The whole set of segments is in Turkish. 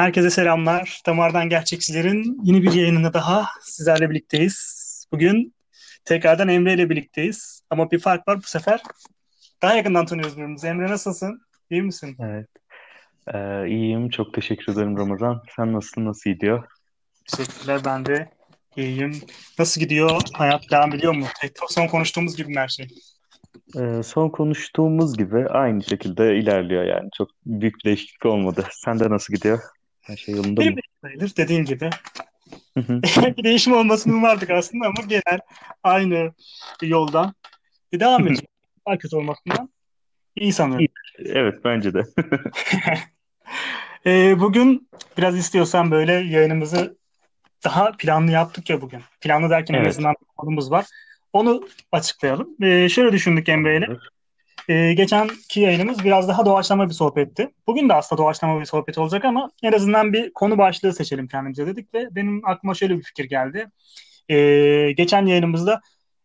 Herkese selamlar. Damardan Gerçekçilerin yeni bir yayınında daha sizlerle birlikteyiz. Bugün tekrardan Emre ile birlikteyiz. Ama bir fark var bu sefer. Daha yakından tanıyoruz birbirimizi. Emre nasılsın? İyi misin? Evet. Ee, iyiyim. Çok teşekkür ederim Ramazan. Sen nasılsın? Nasıl gidiyor? Teşekkürler. Ben de iyiyim. Nasıl gidiyor? Hayat devam ediyor mu? Son konuştuğumuz gibi mi her şey? Ee, son konuştuğumuz gibi aynı şekilde ilerliyor yani. Çok büyük bir değişiklik olmadı. Sende nasıl gidiyor? Her şey yolunda Benim mı? sayılır dediğin gibi. bir değişim olmasını umardık aslında ama genel aynı yoldan devam edecek. Daha kötü olmasından iyi sanıyorum. Evet bence de. Ee, bugün biraz istiyorsan böyle yayınımızı daha planlı yaptık ya bugün. Planlı derken en Evet. azından bir konumuz var. Onu açıklayalım. Ee, şöyle düşündük Emre ile. Ee, geçenki yayınımız biraz daha doğaçlama bir sohbetti. Bugün de aslında doğaçlama bir sohbet olacak ama en azından bir konu başlığı seçelim kendimize dedik ve benim aklıma şöyle bir fikir geldi. Ee, geçen yayınımızda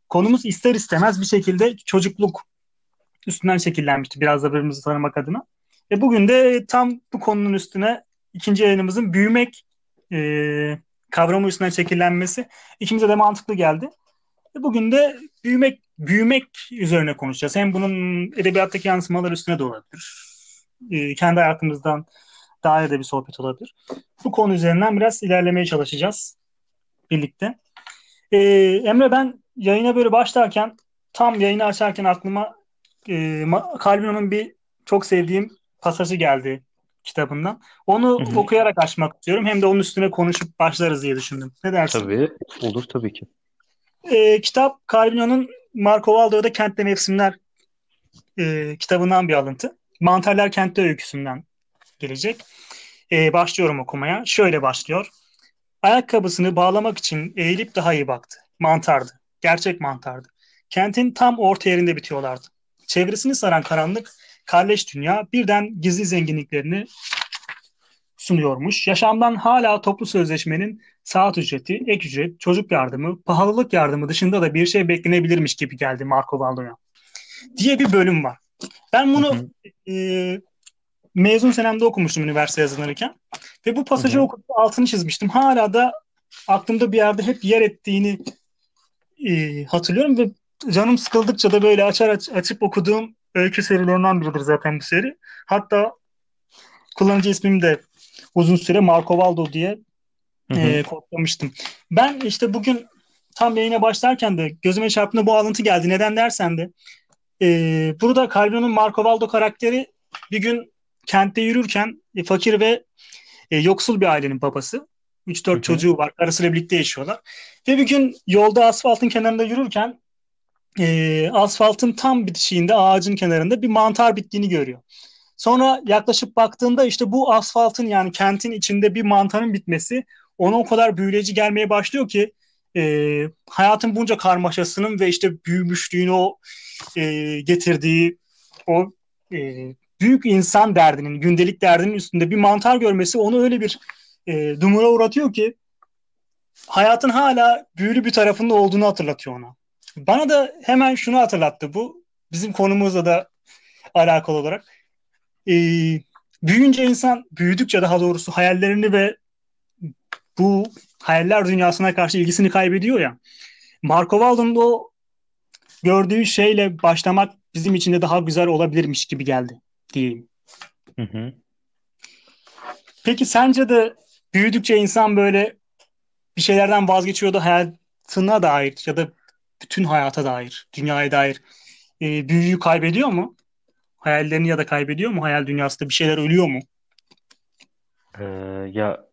konumuz ister istemez bir şekilde çocukluk üstünden şekillenmişti biraz da birbirimizi tanımak adına. E bugün de tam bu konunun üstüne ikinci yayınımızın büyümek e, kavramı üstünden şekillenmesi ikimize de mantıklı geldi. E bugün de büyümek büyümek üzerine konuşacağız. Hem bunun edebiyattaki yansımaları üstüne de olabilir. E, kendi hayatımızdan daha da bir sohbet olabilir. Bu konu üzerinden biraz ilerlemeye çalışacağız birlikte. E, Emre ben yayına böyle başlarken tam yayını açarken aklıma e, Calvino'nun bir çok sevdiğim pasajı geldi kitabından. Onu Hı hı. okuyarak açmak istiyorum. Hem de onun üstüne konuşup başlarız diye düşündüm. Ne dersin? Tabii. Olur tabii ki. E, kitap Calvino'nun Marco Valdo'da Kentte Mevsimler e, kitabından bir alıntı. Mantarlar Kentte öyküsünden gelecek. E, başlıyorum okumaya. Şöyle başlıyor. Ayakkabısını bağlamak için eğilip daha iyi baktı. Mantardı. Gerçek mantardı. Kentin tam orta yerinde bitiyorlardı. Çevresini saran karanlık, kalleş dünya birden gizli zenginliklerini sunuyormuş. Yaşamdan hala toplu sözleşmenin saat ücreti, ek ücret, çocuk yardımı, pahalılık yardımı dışında da bir şey beklenebilirmiş gibi geldi Marco Valdo'ya. Diye bir bölüm var. Ben Hı bunu hı. e, mezun senemde okumuştum üniversite yazılırken. Ve bu pasajı Hı hı. okuyup altını çizmiştim. Hala da aklımda bir yerde hep yer ettiğini e, hatırlıyorum ve canım sıkıldıkça da böyle açar aç- açıp okuduğum öykü serilerinden biridir zaten bu seri. Hatta kullanıcı ismimi de uzun süre Marco Valdo diye Hı hı. e, kodlamıştım. Ben işte bugün tam yayına başlarken de gözüme çarptığında bu alıntı geldi. Neden dersen de e, burada Calvino'nun Marco Valdo karakteri bir gün kentte yürürken e, fakir ve e, yoksul bir ailenin babası. Hı 3-4 hı. çocuğu var. Karısıyla birlikte yaşıyorlar. Ve bir gün yolda asfaltın kenarında yürürken e, asfaltın tam bitişiğinde ağacın kenarında bir mantar bittiğini görüyor. Sonra yaklaşıp baktığında işte bu asfaltın yani kentin içinde bir mantarın bitmesi ona o kadar büyüleyici gelmeye başlıyor ki e, hayatın bunca karmaşasının ve işte büyümüşlüğünü o e, getirdiği o e, büyük insan derdinin, gündelik derdinin üstünde bir mantar görmesi onu öyle bir e, dumura uğratıyor ki hayatın hala büyülü bir tarafında olduğunu hatırlatıyor ona. Bana da hemen şunu hatırlattı bu bizim konumuzla da alakalı olarak. E, büyüyünce insan, büyüdükçe daha doğrusu hayallerini ve bu hayaller dünyasına karşı ilgisini kaybediyor ya. Marco Valdo'nun da o gördüğü şeyle başlamak bizim için de daha güzel olabilirmiş gibi geldi diyeyim. Hı hı. Peki sence de büyüdükçe insan böyle bir şeylerden vazgeçiyor da hayatına dair ya da bütün hayata dair, dünyaya dair e, büyüyü kaybediyor mu? Hayallerini ya da kaybediyor mu? Hayal dünyasında bir şeyler ölüyor mu? Ee, ya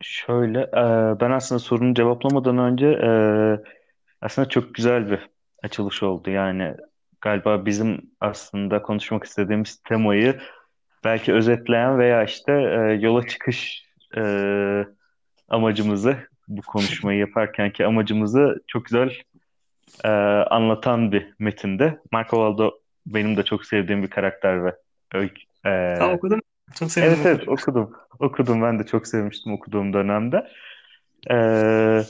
şöyle e, ben aslında sorunu cevaplamadan önce e, aslında çok güzel bir açılış oldu. Yani galiba bizim aslında konuşmak istediğimiz temayı belki özetleyen veya işte e, yola çıkış e, amacımızı bu konuşmayı yaparkenki amacımızı çok güzel e, anlatan bir metinde. Marco Valdo benim de çok sevdiğim bir karakter ve öykü. e, Ha, okudun? Çok Evet sevindim evet okudum. okudum. Okudum ben de çok sevmiştim okuduğum dönemde. Ee,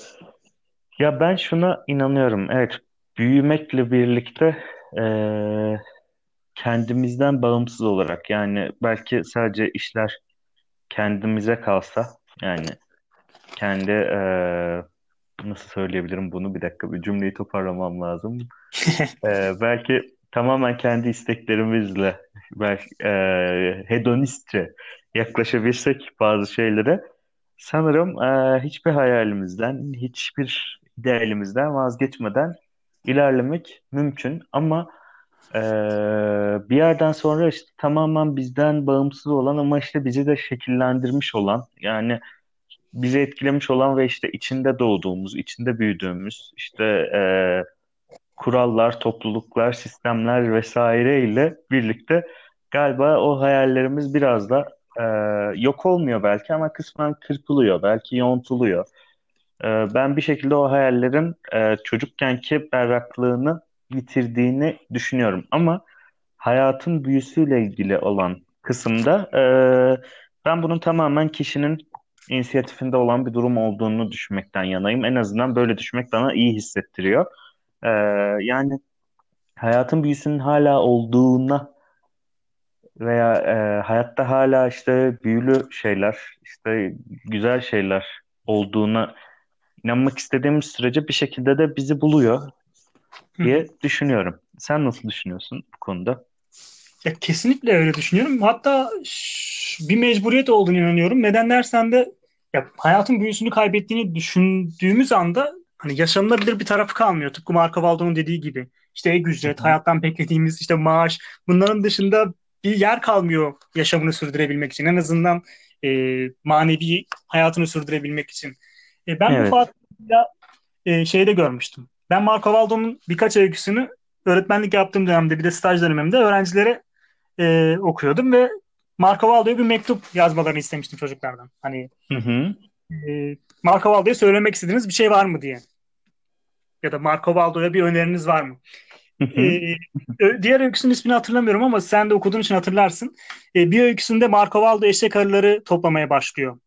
ya ben şuna inanıyorum. Evet büyümekle birlikte ee, kendimizden bağımsız olarak yani belki sadece işler kendimize kalsa yani kendi e, nasıl söyleyebilirim bunu bir dakika bir cümleyi toparlamam lazım. E, belki tamamen kendi isteklerimizle belki e, hedonistçe yaklaşabilsek bazı şeylere. Sanırım e, hiçbir hayalimizden, hiçbir idealimizden vazgeçmeden ilerlemek mümkün. Ama e, bir yerden sonra işte tamamen bizden bağımsız olan ama işte bizi de şekillendirmiş olan yani bizi etkilemiş olan ve işte içinde doğduğumuz, içinde büyüdüğümüz işte e, kurallar, topluluklar, sistemler vesaire ile birlikte galiba o hayallerimiz biraz da e, yok olmuyor belki ama kısmen kırpılıyor, belki yontuluyor. E, ben bir şekilde o hayallerin e, çocukkenki berraklığını yitirdiğini düşünüyorum. Ama hayatın büyüsüyle ilgili olan kısımda e, ben bunun tamamen kişinin inisiyatifinde olan bir durum olduğunu düşünmekten yanayım. En azından böyle düşünmek bana iyi hissettiriyor. E, yani hayatın büyüsünün hala olduğuna veya e, hayatta hala işte büyülü şeyler, işte güzel şeyler olduğuna inanmak istediğimiz sürece bir şekilde de bizi buluyor diye düşünüyorum. Sen nasıl düşünüyorsun bu konuda? Ya kesinlikle öyle düşünüyorum. Hatta bir mecburiyet olduğunu inanıyorum. Neden dersen de ya hayatın büyüsünü kaybettiğini düşündüğümüz anda hani yaşanılabilir bir tarafı kalmıyor. Tıpkı Marco Valdo'nun dediği gibi. İşte ek ücret, hayattan beklediğimiz işte maaş bunların dışında bir yer kalmıyor yaşamını sürdürebilmek için. En azından e, manevi hayatını sürdürebilmek için. E, ben evet. bu farkıyla e, şeyde görmüştüm. Ben Marco Valdo'nun birkaç öyküsünü öğretmenlik yaptığım dönemde bir de staj dönemimde öğrencilere e, okuyordum ve Marco Valdo'ya bir mektup yazmalarını istemiştim çocuklardan. Hani hı hı. E, Marco Valdo'ya söylemek istediğiniz bir şey var mı diye. Ya da Marco Valdo'ya bir öneriniz var mı? ee, diğer öyküsünün ismini hatırlamıyorum ama sen de okuduğun için hatırlarsın. Ee, bir öyküsünde Marco Valdo eşek arıları toplamaya başlıyor.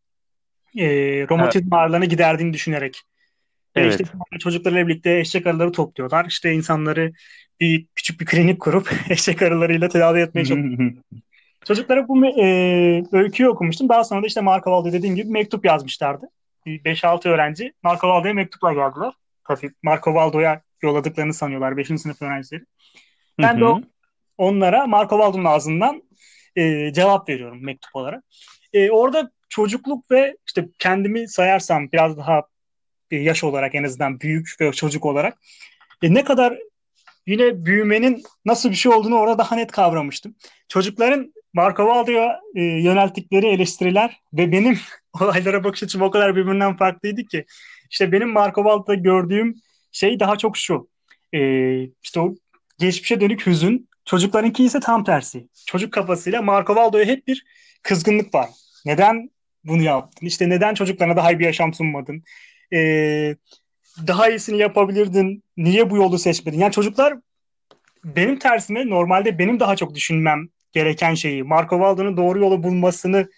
Ee, romatizma ağrılarını giderdiğini düşünerek. Evet. İşte çocuklarla birlikte eşek arıları topluyorlar. İşte insanları bir küçük bir klinik kurup eşek arılarıyla tedavi etmeye çalışıyor. Çocuklara bu e, öyküyü okumuştum. Daha sonra da işte Marco Valdo dediğim gibi mektup yazmışlardı. 5-6 öğrenci Marco Valdo'ya mektupla geldiler. Tabii Marco Valdo'ya yolladıklarını sanıyorlar 5. sınıf öğrencileri. Ben de o, onlara Marco Valdo'nun ağzından e, cevap veriyorum mektup olarak. E, orada çocukluk ve işte kendimi sayarsam biraz daha yaş olarak en azından büyük ve çocuk olarak e, ne kadar yine büyümenin nasıl bir şey olduğunu orada daha net kavramıştım. Çocukların Marco Valdo'ya e, yönelttikleri eleştiriler ve benim olaylara bakış açım o kadar birbirinden farklıydı ki işte benim Marco Valdo'da gördüğüm şey daha çok şu. E, işte o geçmişe dönük hüzün. Çocuklarınki ise tam tersi. Çocuk kafasıyla Marco Valdo'ya hep bir kızgınlık var. Neden bunu yaptın? İşte neden çocuklarına daha iyi bir yaşam sunmadın? Ee, daha iyisini yapabilirdin. Niye bu yolu seçmedin? Yani çocuklar benim tersime normalde benim daha çok düşünmem gereken şeyi Marco Valdo'nun doğru yolu bulmasını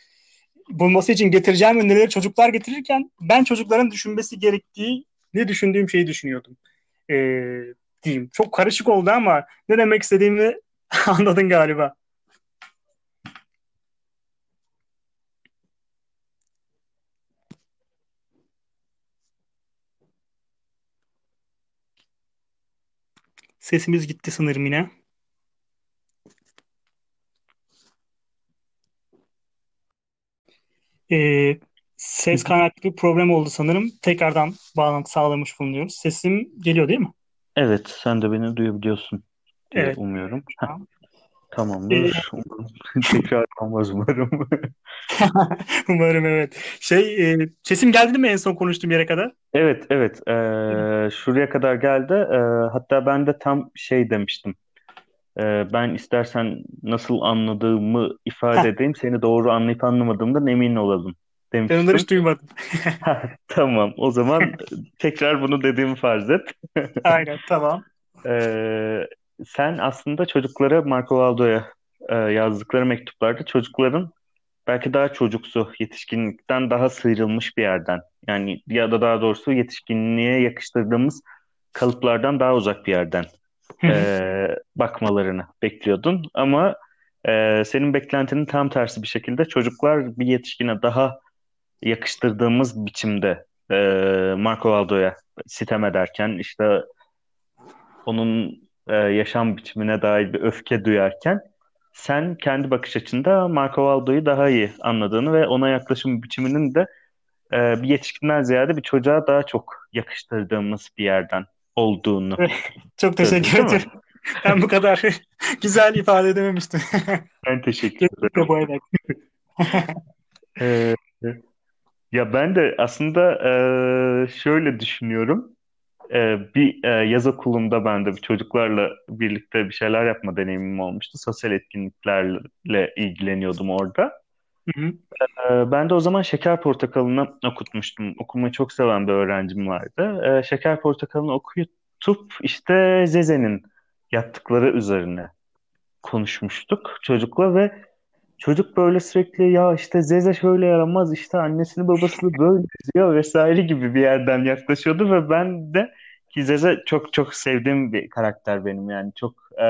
bulması için getireceğim önerileri çocuklar getirirken ben çocukların düşünmesi gerektiği ne düşündüğüm şeyi düşünüyordum. Ee, diyeyim. Çok karışık oldu ama ne demek istediğimi anladın galiba. Sesimiz gitti sanırım yine. Ee, ses kaynaklı bir problem oldu sanırım. Tekrardan bağlantı sağlamış bulunuyoruz. Sesim geliyor değil mi? Evet, sen de beni duyabiliyorsun diye evet. umuyorum. Tamam. Tamamdır. Ee... Tekrar olmaz umarım. umarım evet. Şey, e, sesim geldi mi en son konuştuğum yere kadar? Evet, evet. E, şuraya kadar geldi. E, hatta ben de tam şey demiştim. E, ben istersen nasıl anladığımı ifade edeyim. Seni doğru anlayıp anlamadığımdan emin olalım demiştim. Ben onları hiç duymadım. tamam. O zaman tekrar bunu dediğimi farz et. Aynen, tamam. Ee, sen aslında çocuklara Marco Valdo'ya e, yazdıkları mektuplarda çocukların belki daha çocuksu, yetişkinlikten daha sıyrılmış bir yerden yani ya da daha doğrusu yetişkinliğe yakıştırdığımız kalıplardan daha uzak bir yerden e, bakmalarını bekliyordun. Ama e, senin beklentinin tam tersi bir şekilde çocuklar bir yetişkine daha yakıştırdığımız biçimde e, Marco Valdo'ya sitem ederken işte onun e, yaşam biçimine dair bir öfke duyarken sen kendi bakış açında Marco Valdo'yu daha iyi anladığını ve ona yaklaşım biçiminin de e, bir yetişkinden ziyade bir çocuğa daha çok yakıştırdığımız bir yerden olduğunu. çok teşekkür ederim. Ben bu kadar güzel ifade edememiştim. ben teşekkür ederim. ee, ya ben de aslında e, şöyle düşünüyorum. E, bir e, yaz okulunda ben de bir çocuklarla birlikte bir şeyler yapma deneyimim olmuştu. Sosyal etkinliklerle ilgileniyordum orada. Hı hı. E, ben de o zaman Şeker Portakalı'nı okutmuştum. Okumayı çok seven bir öğrencim vardı. E, Şeker Portakalı'nı okutup işte Zeze'nin yaptıkları üzerine konuşmuştuk çocukla ve çocuk böyle sürekli ya işte Zeze şöyle yaramaz işte annesini babasını böyle diyor vesaire gibi bir yerden yaklaşıyordu ve ben de ki Zeze çok çok sevdiğim bir karakter benim yani çok e,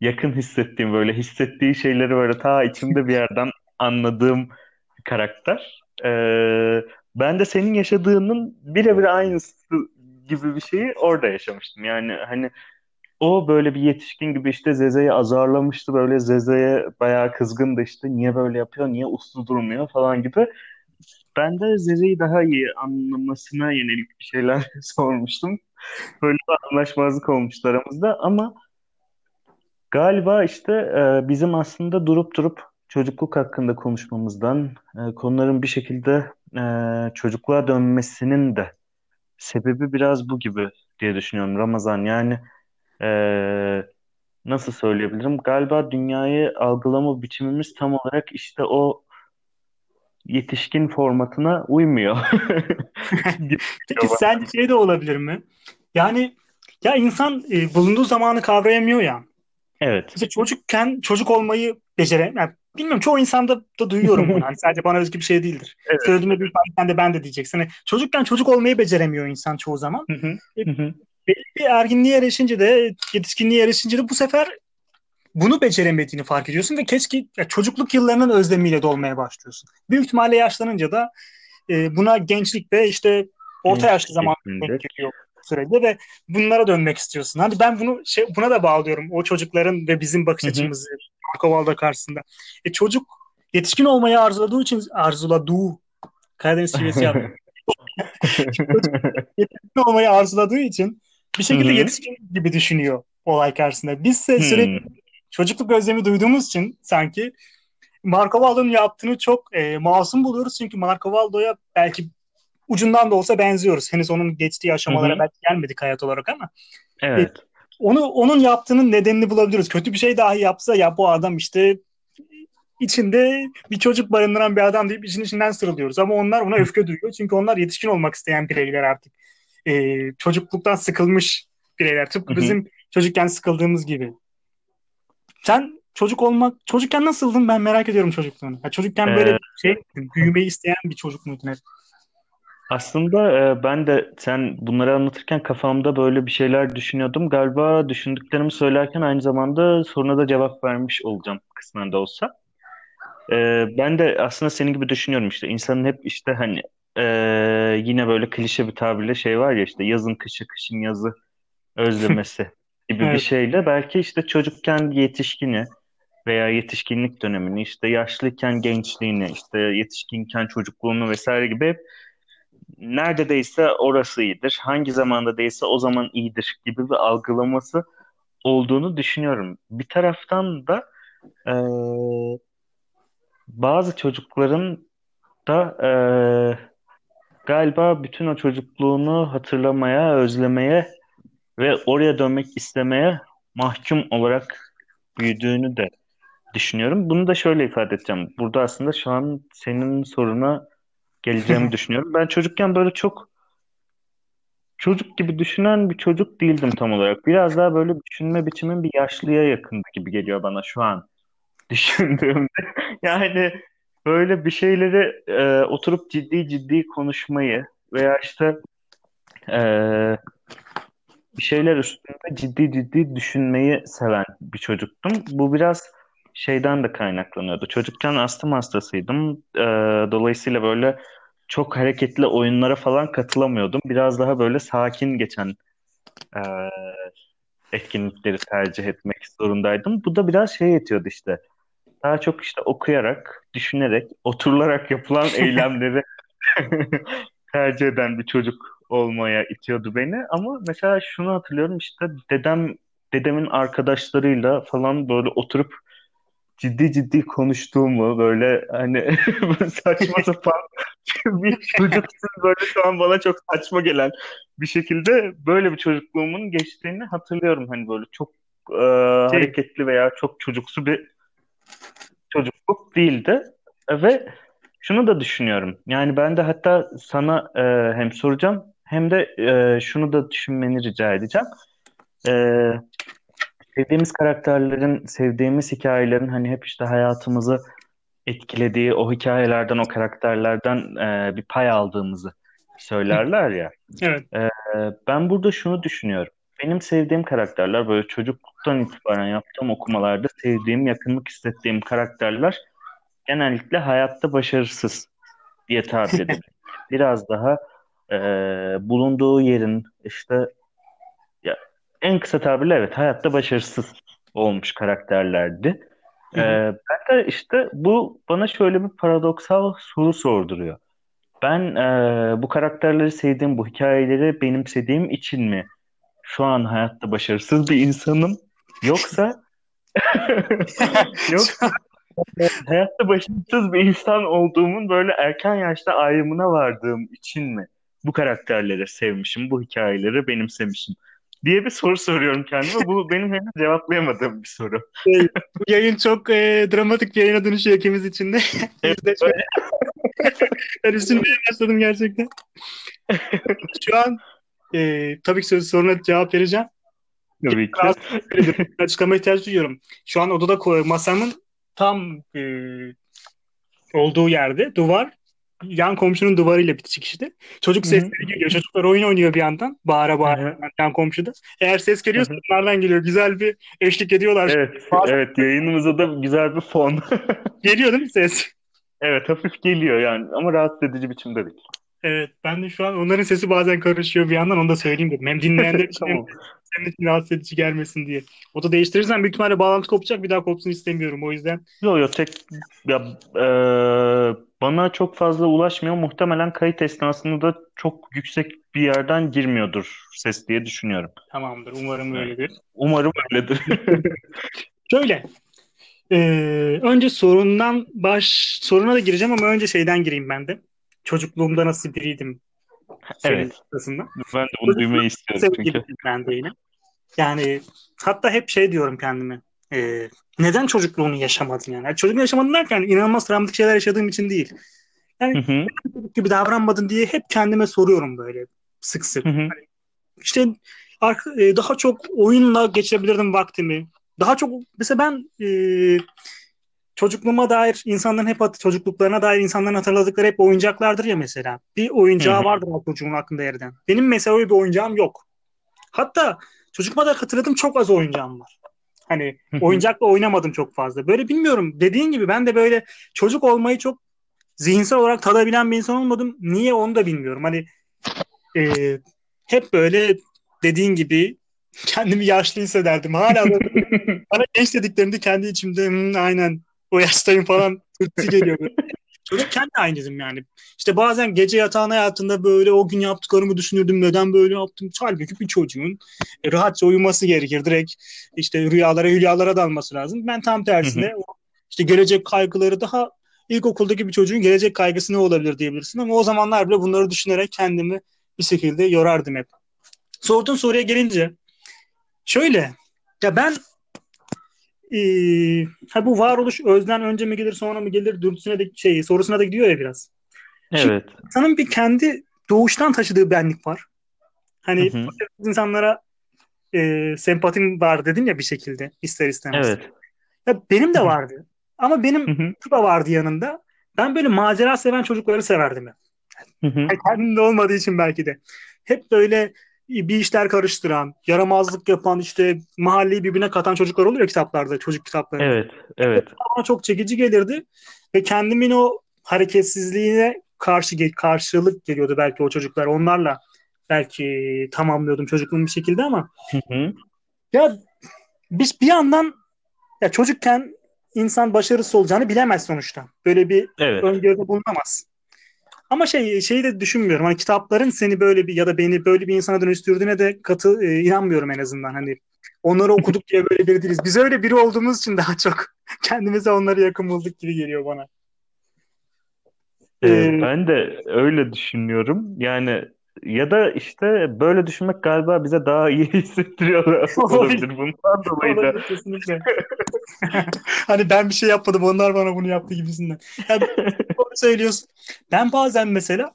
yakın hissettiğim böyle hissettiği şeyleri böyle ta içimde bir yerden anladığım karakter. E, ben de senin yaşadığının birebir aynısı gibi bir şeyi orada yaşamıştım. Yani hani o böyle bir yetişkin gibi işte Zeze'yi azarlamıştı. Böyle Zeze'ye bayağı kızgındı işte. Niye böyle yapıyor, niye uslu durmuyor falan gibi. Ben de Zeze'yi daha iyi anlamasına yönelik bir şeyler sormuştum. Böyle bir anlaşmazlık olmuştu aramızda ama galiba işte e, bizim aslında durup durup çocukluk hakkında konuşmamızdan, e, konuların bir şekilde e, çocukluğa dönmesinin de sebebi biraz bu gibi diye düşünüyorum Ramazan. Yani ee, nasıl söyleyebilirim? Galiba dünyayı algılama biçimimiz tam olarak işte o yetişkin formatına uymuyor. Peki sence şey de olabilir mi? Yani ya insan e, bulunduğu zamanı kavrayamıyor ya. Evet. İşte çocukken çocuk olmayı beceremiyor. Yani bilmiyorum çoğu insanda da duyuyorum bunu. Hani sadece bana özgü bir şey değildir. Evet. Söylediğimde bir sen de ben de diyeceksin. Hani çocukken çocuk olmayı beceremiyor insan çoğu zaman. Hı hı. E, hı belli bir erginliğe erişince de yetişkinliğe erişince de bu sefer bunu beceremediğini fark ediyorsun ve keşke ya çocukluk yıllarının özlemiyle dolmaya başlıyorsun. Büyük ihtimalle yaşlanınca da e, buna gençlik ve işte orta yaşlı zaman geliyor sürede ve bunlara dönmek istiyorsun. Hani ben bunu şey, buna da bağlıyorum. O çocukların ve bizim bakış açımızı Marco karşısında. E, çocuk yetişkin olmayı arzuladığı için arzuladığı Karadeniz şivesi yaptı. yetişkin olmayı arzuladığı için bir şekilde Hı-hı. yetişkin gibi düşünüyor olay karşısında. Biz de sürekli çocukluk özlemi duyduğumuz için sanki Marco Valdo'nun yaptığını çok e, masum buluyoruz. Çünkü Marco Valdo'ya belki ucundan da olsa benziyoruz. Henüz onun geçtiği aşamalara Hı-hı. belki gelmedik hayat olarak ama. Evet. E, onu onun yaptığının nedenini bulabiliriz. Kötü bir şey dahi yapsa ya bu adam işte içinde bir çocuk barındıran bir adam deyip işin içinden sırılıyoruz. Ama onlar ona öfke duyuyor. Çünkü onlar yetişkin olmak isteyen bireyler artık e, çocukluktan sıkılmış bireyler. Tıpkı Hı-hı. bizim çocukken sıkıldığımız gibi. Sen çocuk olmak, çocukken nasıldın ben merak ediyorum çocukluğunu. Ya çocukken böyle ee, şey büyümeyi isteyen bir çocuk muydun hep? Aslında e, ben de sen bunları anlatırken kafamda böyle bir şeyler düşünüyordum. Galiba düşündüklerimi söylerken aynı zamanda soruna da cevap vermiş olacağım kısmen de olsa. E, ben de aslında senin gibi düşünüyorum işte insanın hep işte hani ee, yine böyle klişe bir tabirle şey var ya işte yazın kışı kışın yazı özlemesi gibi evet. bir şeyle belki işte çocukken yetişkini veya yetişkinlik dönemini işte yaşlıyken gençliğini işte yetişkinken çocukluğunu vesaire gibi hep nerede değilse orası iyidir. Hangi zamanda değilse o zaman iyidir gibi bir algılaması olduğunu düşünüyorum. Bir taraftan da e, bazı çocukların da e, galiba bütün o çocukluğunu hatırlamaya, özlemeye ve oraya dönmek istemeye mahkum olarak büyüdüğünü de düşünüyorum. Bunu da şöyle ifade edeceğim. Burada aslında şu an senin soruna geleceğimi düşünüyorum. Ben çocukken böyle çok çocuk gibi düşünen bir çocuk değildim tam olarak. Biraz daha böyle düşünme biçimim bir yaşlıya yakındı gibi geliyor bana şu an düşündüğümde. yani böyle bir şeyleri e, oturup ciddi ciddi konuşmayı veya işte e, bir şeyler üstünde ciddi ciddi düşünmeyi seven bir çocuktum. Bu biraz şeyden de kaynaklanıyordu. Çocukken astım hastasıydım. Ee, dolayısıyla böyle çok hareketli oyunlara falan katılamıyordum. Biraz daha böyle sakin geçen e, etkinlikleri tercih etmek zorundaydım. Bu da biraz şey yetiyordu işte. Daha çok işte okuyarak, düşünerek, oturularak yapılan eylemleri tercih eden bir çocuk olmaya itiyordu beni. Ama mesela şunu hatırlıyorum işte dedem dedemin arkadaşlarıyla falan böyle oturup ciddi ciddi konuştuğumu böyle hani saçma sapan bir çocuksun böyle şu an bana çok saçma gelen bir şekilde böyle bir çocukluğumun geçtiğini hatırlıyorum. Hani böyle çok e, şey. hareketli veya çok çocuksu bir çocukluk değildi. Ve şunu da düşünüyorum. Yani ben de hatta sana e, hem soracağım hem de e, şunu da düşünmeni rica edeceğim. E, sevdiğimiz karakterlerin, sevdiğimiz hikayelerin hani hep işte hayatımızı etkilediği o hikayelerden, o karakterlerden e, bir pay aldığımızı söylerler ya. Evet. E, ben burada şunu düşünüyorum. Benim sevdiğim karakterler böyle çocukluktan itibaren yaptığım okumalarda sevdiğim, yakınlık hissettiğim karakterler genellikle hayatta başarısız diye tabir edebilirim. Biraz daha e, bulunduğu yerin işte en kısa tabirle evet hayatta başarısız olmuş karakterlerdi. Ee, ben de işte bu bana şöyle bir paradoksal soru sorduruyor. Ben e, bu karakterleri sevdiğim, bu hikayeleri benimsediğim için mi şu an hayatta başarısız bir insanım? Yoksa yoksa hayatta başarısız bir insan olduğumun böyle erken yaşta ayrımına vardığım için mi bu karakterleri sevmişim, bu hikayeleri benimsemişim? Diye bir soru soruyorum kendime. Bu benim henüz cevaplayamadığım bir soru. Şey, bu yayın çok e, dramatik bir yayına dönüşüyor ikimiz için de. Evet, ben üzülmeye başladım gerçekten. Şu an e, tabii ki soruna cevap vereceğim. Tabii ki. Açıklama ihtiyacı duyuyorum. Şu an odada masamın tam e, olduğu yerde duvar yan komşunun duvarıyla bitişik işte. Çocuk sesleri geliyor. Çocuklar oyun oynuyor bir yandan. Bağıra bağıra yan komşuda. Eğer ses geliyorsa bunlardan geliyor. Güzel bir eşlik ediyorlar. Evet, evet yayınımıza da güzel bir fon. geliyor değil mi ses? Evet hafif geliyor yani ama rahatsız edici biçimde değil. Evet ben de şu an onların sesi bazen karışıyor bir yandan onu da söyleyeyim dedim. Hem dinleyenler için tamam. hem senin için rahatsız edici gelmesin diye. O da değiştirirsen büyük ihtimalle bağlantı kopacak bir daha kopsun istemiyorum o yüzden. Yok yok tek ya, e, bana çok fazla ulaşmıyor. Muhtemelen kayıt esnasında da çok yüksek bir yerden girmiyordur ses diye düşünüyorum. Tamamdır umarım öyledir. Umarım öyledir. Şöyle ee, önce sorundan baş soruna da gireceğim ama önce şeyden gireyim ben de. Çocukluğumda nasıl biriydim? Evet. Sırasında. Ben de bunu duymayı istiyorum çünkü. Ben de yine. Yani hatta hep şey diyorum kendime. E, neden çocukluğunu yaşamadın yani? yani çocukluğunu yaşamadın derken inanılmaz travmatik şeyler yaşadığım için değil. Yani hı hı. gibi davranmadın diye hep kendime soruyorum böyle sık sık. Hı hı. Hani işte e, daha çok oyunla geçebilirdim vaktimi. Daha çok mesela ben e, çocukluğuma dair insanların hep çocukluklarına dair insanların hatırladıkları hep oyuncaklardır ya mesela. Bir oyuncağı vardır o çocuğun hakkında yerden. Benim mesela öyle bir oyuncağım yok. Hatta çocukluğuma da hatırladığım çok az oyuncağım var. Hani oyuncakla oynamadım çok fazla. Böyle bilmiyorum. Dediğin gibi ben de böyle çocuk olmayı çok zihinsel olarak tadabilen bir insan olmadım. Niye onu da bilmiyorum. Hani e, hep böyle dediğin gibi kendimi yaşlı hissederdim. Hala bana genç dediklerinde kendi içimde aynen o yaştayım falan tırtı geliyor. Çocukken de aynıydım yani. İşte bazen gece yatağın hayatında böyle o gün yaptıklarımı düşünürdüm. Neden böyle yaptım? Halbuki bir çocuğun e, rahatça uyuması gerekir. Direkt işte rüyalara, hülyalara dalması lazım. Ben tam tersine hı hı. işte gelecek kaygıları daha ilkokuldaki bir çocuğun gelecek kaygısı ne olabilir diyebilirsin. Ama o zamanlar bile bunları düşünerek kendimi bir şekilde yorardım hep. Sorduğun soruya gelince şöyle ya ben ee, ha bu varoluş özden önce mi gelir sonra mı gelir dürtüsüne de şey sorusuna da gidiyor ya biraz. Evet. Şimdi bir kendi doğuştan taşıdığı benlik var. Hani hı hı. insanlara e, sempatim var dedin ya bir şekilde ister istemez. Evet. Ya benim de vardı. Ama benim da vardı yanında. Ben böyle macera seven çocukları severdim. Yani kendimde olmadığı için belki de. Hep böyle bir işler karıştıran, yaramazlık yapan, işte mahalleyi birbirine katan çocuklar oluyor kitaplarda, çocuk kitaplarında. Evet, evet. Bana çok çekici gelirdi ve kendimin o hareketsizliğine karşı karşılık geliyordu belki o çocuklar. Onlarla belki tamamlıyordum çocukluğum bir şekilde ama Hı hı. ya biz bir yandan ya çocukken insan başarısız olacağını bilemez sonuçta. Böyle bir Evet. öngörüde bulunamaz. Ama şey şeyi de düşünmüyorum. Hani kitapların seni böyle bir ya da beni böyle bir insana dönüştürdüğüne de katı e, inanmıyorum en azından. Hani onları okuduk diye böyle biri değiliz. Biz öyle biri olduğumuz için daha çok kendimize onları yakın bulduk gibi geliyor bana. Ee, Ee, ben de öyle düşünüyorum. Yani ya da işte böyle düşünmek galiba bize daha iyi hissettiriyor olabilir. Bundan dolayı da kesinlikle. Hani ben bir şey yapmadım onlar bana bunu yaptı gibisinden. Yani söylüyorsun. Ben bazen mesela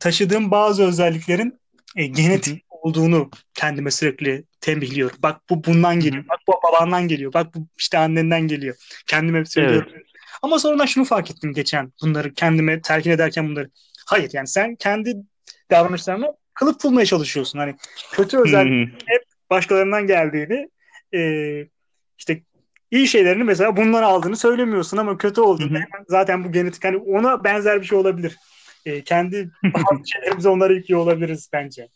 taşıdığım bazı özelliklerin e, genetik olduğunu kendime sürekli tembihliyorum. Bak bu bundan geliyor. Bak bu babandan geliyor. Bak bu işte annenden geliyor. Kendime hep söylüyorum. Evet. Ama sonradan şunu fark ettim geçen bunları kendime telkin ederken bunları. Hayır yani sen kendi davranışlarına kılıf bulmaya çalışıyorsun. Hani kötü özellik hı. başkalarından geldiğini e, işte iyi şeylerini mesela bundan aldığını söylemiyorsun ama kötü hemen zaten bu genetik hani ona benzer bir şey olabilir. E, kendi bazı şeylerimizi onlara yüklüyor olabiliriz bence.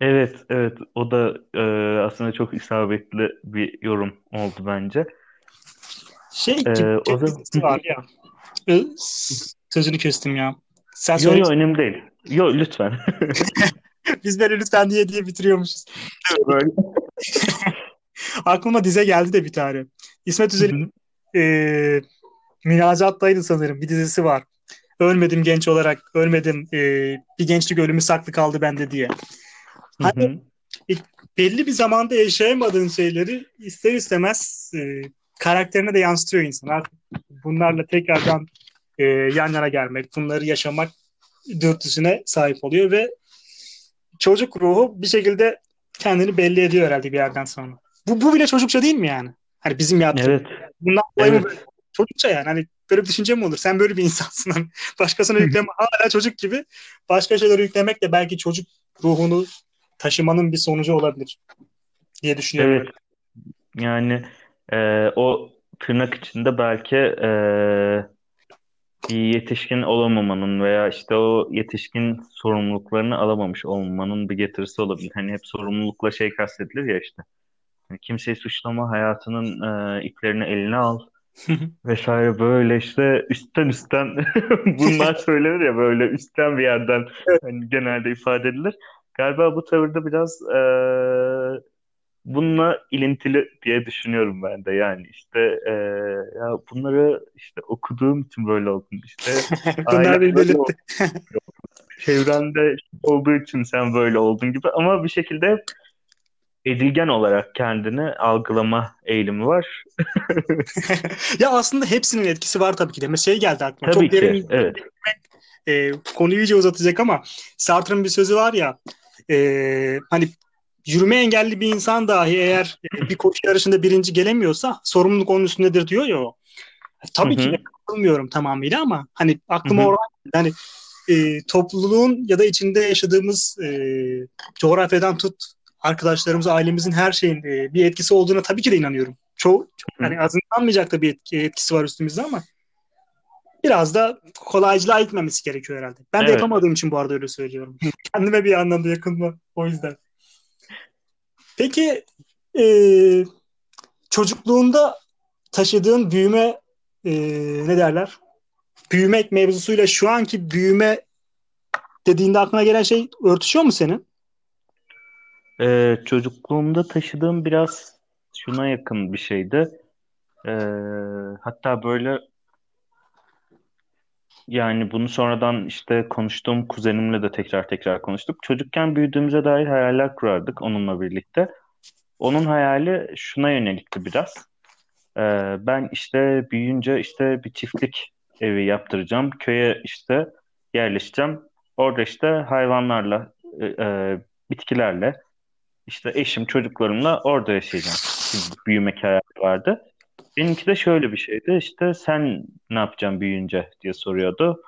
Evet, evet. O da e, aslında çok isabetli bir yorum oldu bence. Şey E, gibi o zaman dizisi var ya. E, sözünü kestim ya. Sen yo yo önemli değil. Yo lütfen. Biz böyle lütfen diye diye bitiriyormuşuz. Böyle. Aklıma dize geldi de bir tane. İsmet hı. e, Münacattaydı sanırım. Bir dizisi var. Ölmedim genç olarak. Ölmedim. e, bir gençlik ölümü saklı kaldı bende diye. Hı Hani hı. belli bir zamanda yaşayamadığın şeyleri ister istemez e, karakterine de yansıtıyor insan. Artık bunlarla tekrardan e, yan yana gelmek, bunları yaşamak dürtüsüne sahip oluyor ve çocuk ruhu bir şekilde kendini belli ediyor herhalde bir yerden sonra. Bu, bu bile çocukça değil mi yani? Hani bizim yaptığımız. Evet. Bundan dolayı mı Evet. böyle? Çocukça yani. Hani böyle bir düşünce mi olur? Sen böyle bir insansın. Hani başkasına yükleme hala çocuk gibi başka şeyleri yüklemek de belki çocuk ruhunu taşımanın bir sonucu olabilir diye düşünüyorum. Evet. Yani e, o tırnak içinde belki e, bir yetişkin olamamanın veya işte o yetişkin sorumluluklarını alamamış olmanın bir getirisi olabilir. Hani hep sorumlulukla şey kastedilir ya işte. Kimseyi suçlama, hayatının e, iplerini eline al vesaire. Böyle işte üstten üstten bunlar söylenir ya böyle üstten bir yerden hani genelde ifade edilir. Galiba bu tavırda biraz e, bununla ilintili diye düşünüyorum ben de. Yani işte e, ya bunları işte okuduğum için böyle oldum işte. Bunlar beni oldu, çevrende olduğu için sen böyle oldun gibi ama bir şekilde edilgen olarak kendini algılama eğilimi var. ya aslında hepsinin etkisi var tabii ki de. Mesela şey geldi aklıma. Tabii Çok ki derin evet. e, konuyu iyice uzatacak ama Sartre'ın bir sözü var ya e, hani yürüme engelli bir insan dahi eğer e, bir koşu yarışında birinci gelemiyorsa sorumluluk onun üstündedir diyor ya o. Tabii Hı ki de katılmıyorum tamamıyla ama hani aklıma hı. oradan geldi. hani e, topluluğun ya da içinde yaşadığımız e, coğrafyadan tut arkadaşlarımız, ailemizin her şeyin e, bir etkisi olduğuna tabii ki de inanıyorum. Çok, çok Hı. hani azınlanmayacak da bir etki, etkisi var üstümüzde ama biraz da kolaycılığa gitmemesi gerekiyor herhalde. Ben de Evet. yapamadığım için bu arada öyle söylüyorum. Kendime bir anlamda yakınma o yüzden. Peki e, çocukluğunda taşıdığın büyüme e, ne derler? Büyümek mevzusuyla şu anki büyüme dediğinde aklına gelen şey örtüşüyor mu senin? Ee, çocukluğumda taşıdığım biraz şuna yakın bir şeydi. Ee, hatta böyle yani bunu sonradan işte konuştuğum kuzenimle de tekrar tekrar konuştuk. Çocukken büyüdüğümüze dair hayaller kurardık onunla birlikte. Onun hayali şuna yönelikti biraz. Ee, ben işte büyüyünce işte bir çiftlik evi yaptıracağım. Köye işte yerleşeceğim. Orada işte hayvanlarla, e, e, bitkilerle, işte eşim, çocuklarımla orada yaşayacağım. Şimdi büyümek hayali vardı. Benimki de şöyle bir şeydi. İşte sen ne yapacaksın büyüyünce diye soruyordu.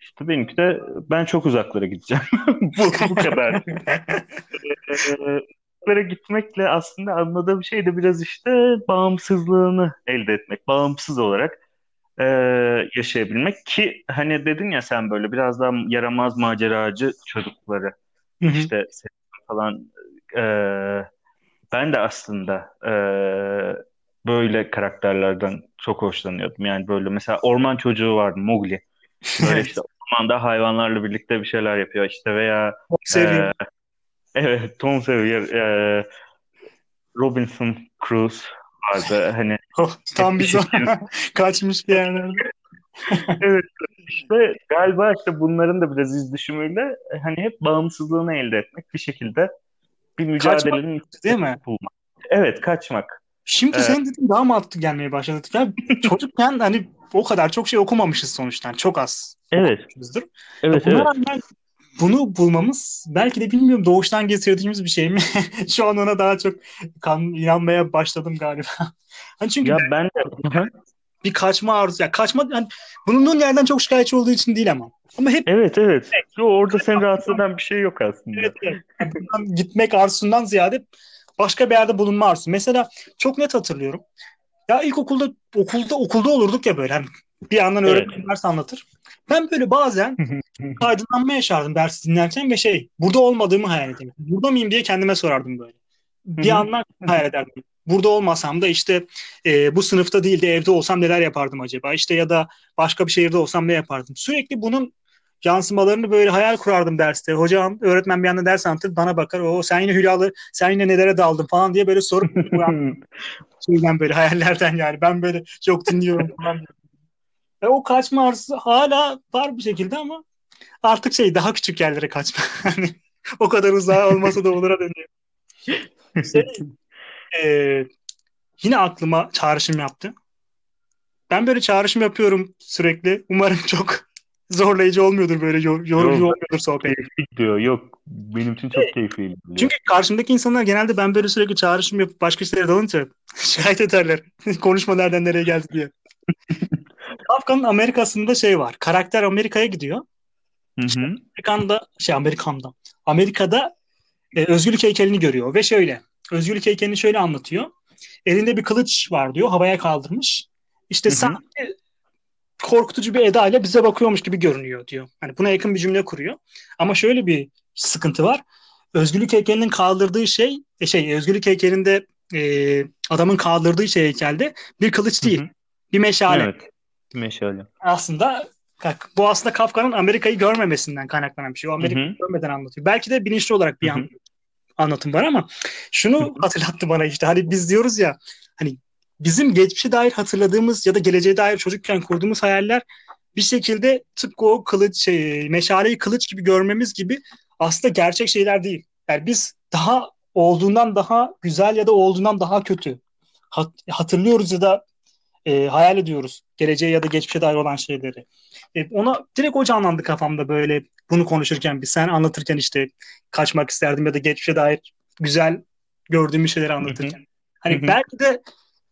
İşte benimki de ben çok uzaklara gideceğim. Bu, bu kadar. E, gitmekle aslında anladığım şey de biraz işte bağımsızlığını elde etmek. Bağımsız olarak e, yaşayabilmek ki hani dedin ya sen böyle biraz daha yaramaz maceracı çocukları işte falan e, ben de aslında e, böyle karakterlerden çok hoşlanıyordum. Yani böyle mesela orman çocuğu vardı Mowgli. Böyle işte ormanda hayvanlarla birlikte bir şeyler yapıyor işte veya Seviyorum. e, evet Tom Sawyer e, Robinson Crusoe vardı hani oh, tam bir kaçmış bir yerlerde. evet işte galiba işte bunların da biraz iz düşümüyle hani hep bağımsızlığını elde etmek bir şekilde bir mücadelenin kaçmak, değil mi? Bulmak. Evet kaçmak. Şimdi evet. senin dediğin daha mantıklı gelmeye başladı. Ya çocukken hani o kadar çok şey okumamışız sonuçtan. Çok az. Evet. Evet, Buna evet. rağmen bunu bulmamız belki de bilmiyorum doğuştan getirdiğimiz bir şey mi? Şu an ona daha çok kan, inanmaya başladım galiba. Hani çünkü ya ben de bir kaçma arzusu. Ya kaçma yani bulunduğun yerden çok şikayetçi olduğu için değil ama. Ama hep Evet evet. Yo, orada seni rahatsız eden bir şey yok aslında. Evet, evet. Yani gitmek arzusundan ziyade başka bir yerde bulunma arzusu. Mesela çok net hatırlıyorum. Ya ilkokulda okulda okulda olurduk ya böyle. Hani bir yandan öğretmen ders anlatır. Ben böyle bazen aydınlanma yaşardım dersi dinlerken ve şey burada olmadığımı hayal ederdim. Burada mıyım diye kendime sorardım böyle. Bir yandan hayal ederdim. Burada olmasam da işte e, bu sınıfta değil de evde olsam neler yapardım acaba? İşte ya da başka bir şehirde olsam ne yapardım? Sürekli bunun yansımalarını böyle hayal kurardım derste. Hocam öğretmen bir anda ders anlatır bana bakar. O sen yine hülyalı sen yine nelere daldın falan diye böyle sorup şeyden böyle hayallerden yani. Ben böyle çok dinliyorum falan. E, o kaçma arzusu hala var bir şekilde ama artık şey daha küçük yerlere kaçma. Hani o kadar uzağa olmasa da olura dönüyor. Şey, e, yine aklıma çağrışım yaptı. Ben böyle çağrışım yapıyorum sürekli. Umarım çok zorlayıcı olmuyordur böyle yor, yorucu yok, olmuyordur sohbet. diyor. Yok benim için çok keyifli. Çünkü karşımdaki insanlar genelde ben böyle sürekli çağrışım yapıp başka şeylere dalınca şikayet ederler. Konuşma nereden nereye geldi diye. Kafka'nın Amerika'sında şey var. Karakter Amerika'ya gidiyor. Hı hı. Amerikan'da şey Amerikan'da. Amerika'da e, özgürlük heykelini görüyor ve şöyle özgürlük heykelini şöyle anlatıyor. Elinde bir kılıç var diyor. Havaya kaldırmış. İşte sanki korkutucu bir edayla bize bakıyormuş gibi görünüyor diyor. Hani buna yakın bir cümle kuruyor. Ama şöyle bir sıkıntı var. Özgürlük heykelinin kaldırdığı şey, e, şey özgürlük heykelinde e, adamın kaldırdığı şey heykelde bir kılıç değil. Hı hı. Bir meşale. Evet. Bir meşale. Aslında bu aslında Kafka'nın Amerika'yı görmemesinden kaynaklanan bir şey. O Amerika'yı görmeden anlatıyor. Belki de bilinçli olarak bir an, anlatım var ama şunu hatırlattı bana işte. Hani biz diyoruz ya hani bizim geçmişe dair hatırladığımız ya da geleceğe dair çocukken kurduğumuz hayaller bir şekilde tıpkı o kılıç şey, meşaleyi kılıç gibi görmemiz gibi aslında gerçek şeyler değil. Yani biz daha olduğundan daha güzel ya da olduğundan daha kötü hat, hatırlıyoruz ya da e, hayal ediyoruz geleceğe ya da geçmişe dair olan şeyleri. E, ona direkt o canlandı kafamda böyle bunu konuşurken bir sen anlatırken işte kaçmak isterdim ya da geçmişe dair güzel gördüğüm şeyleri anlatırken. Hani belki de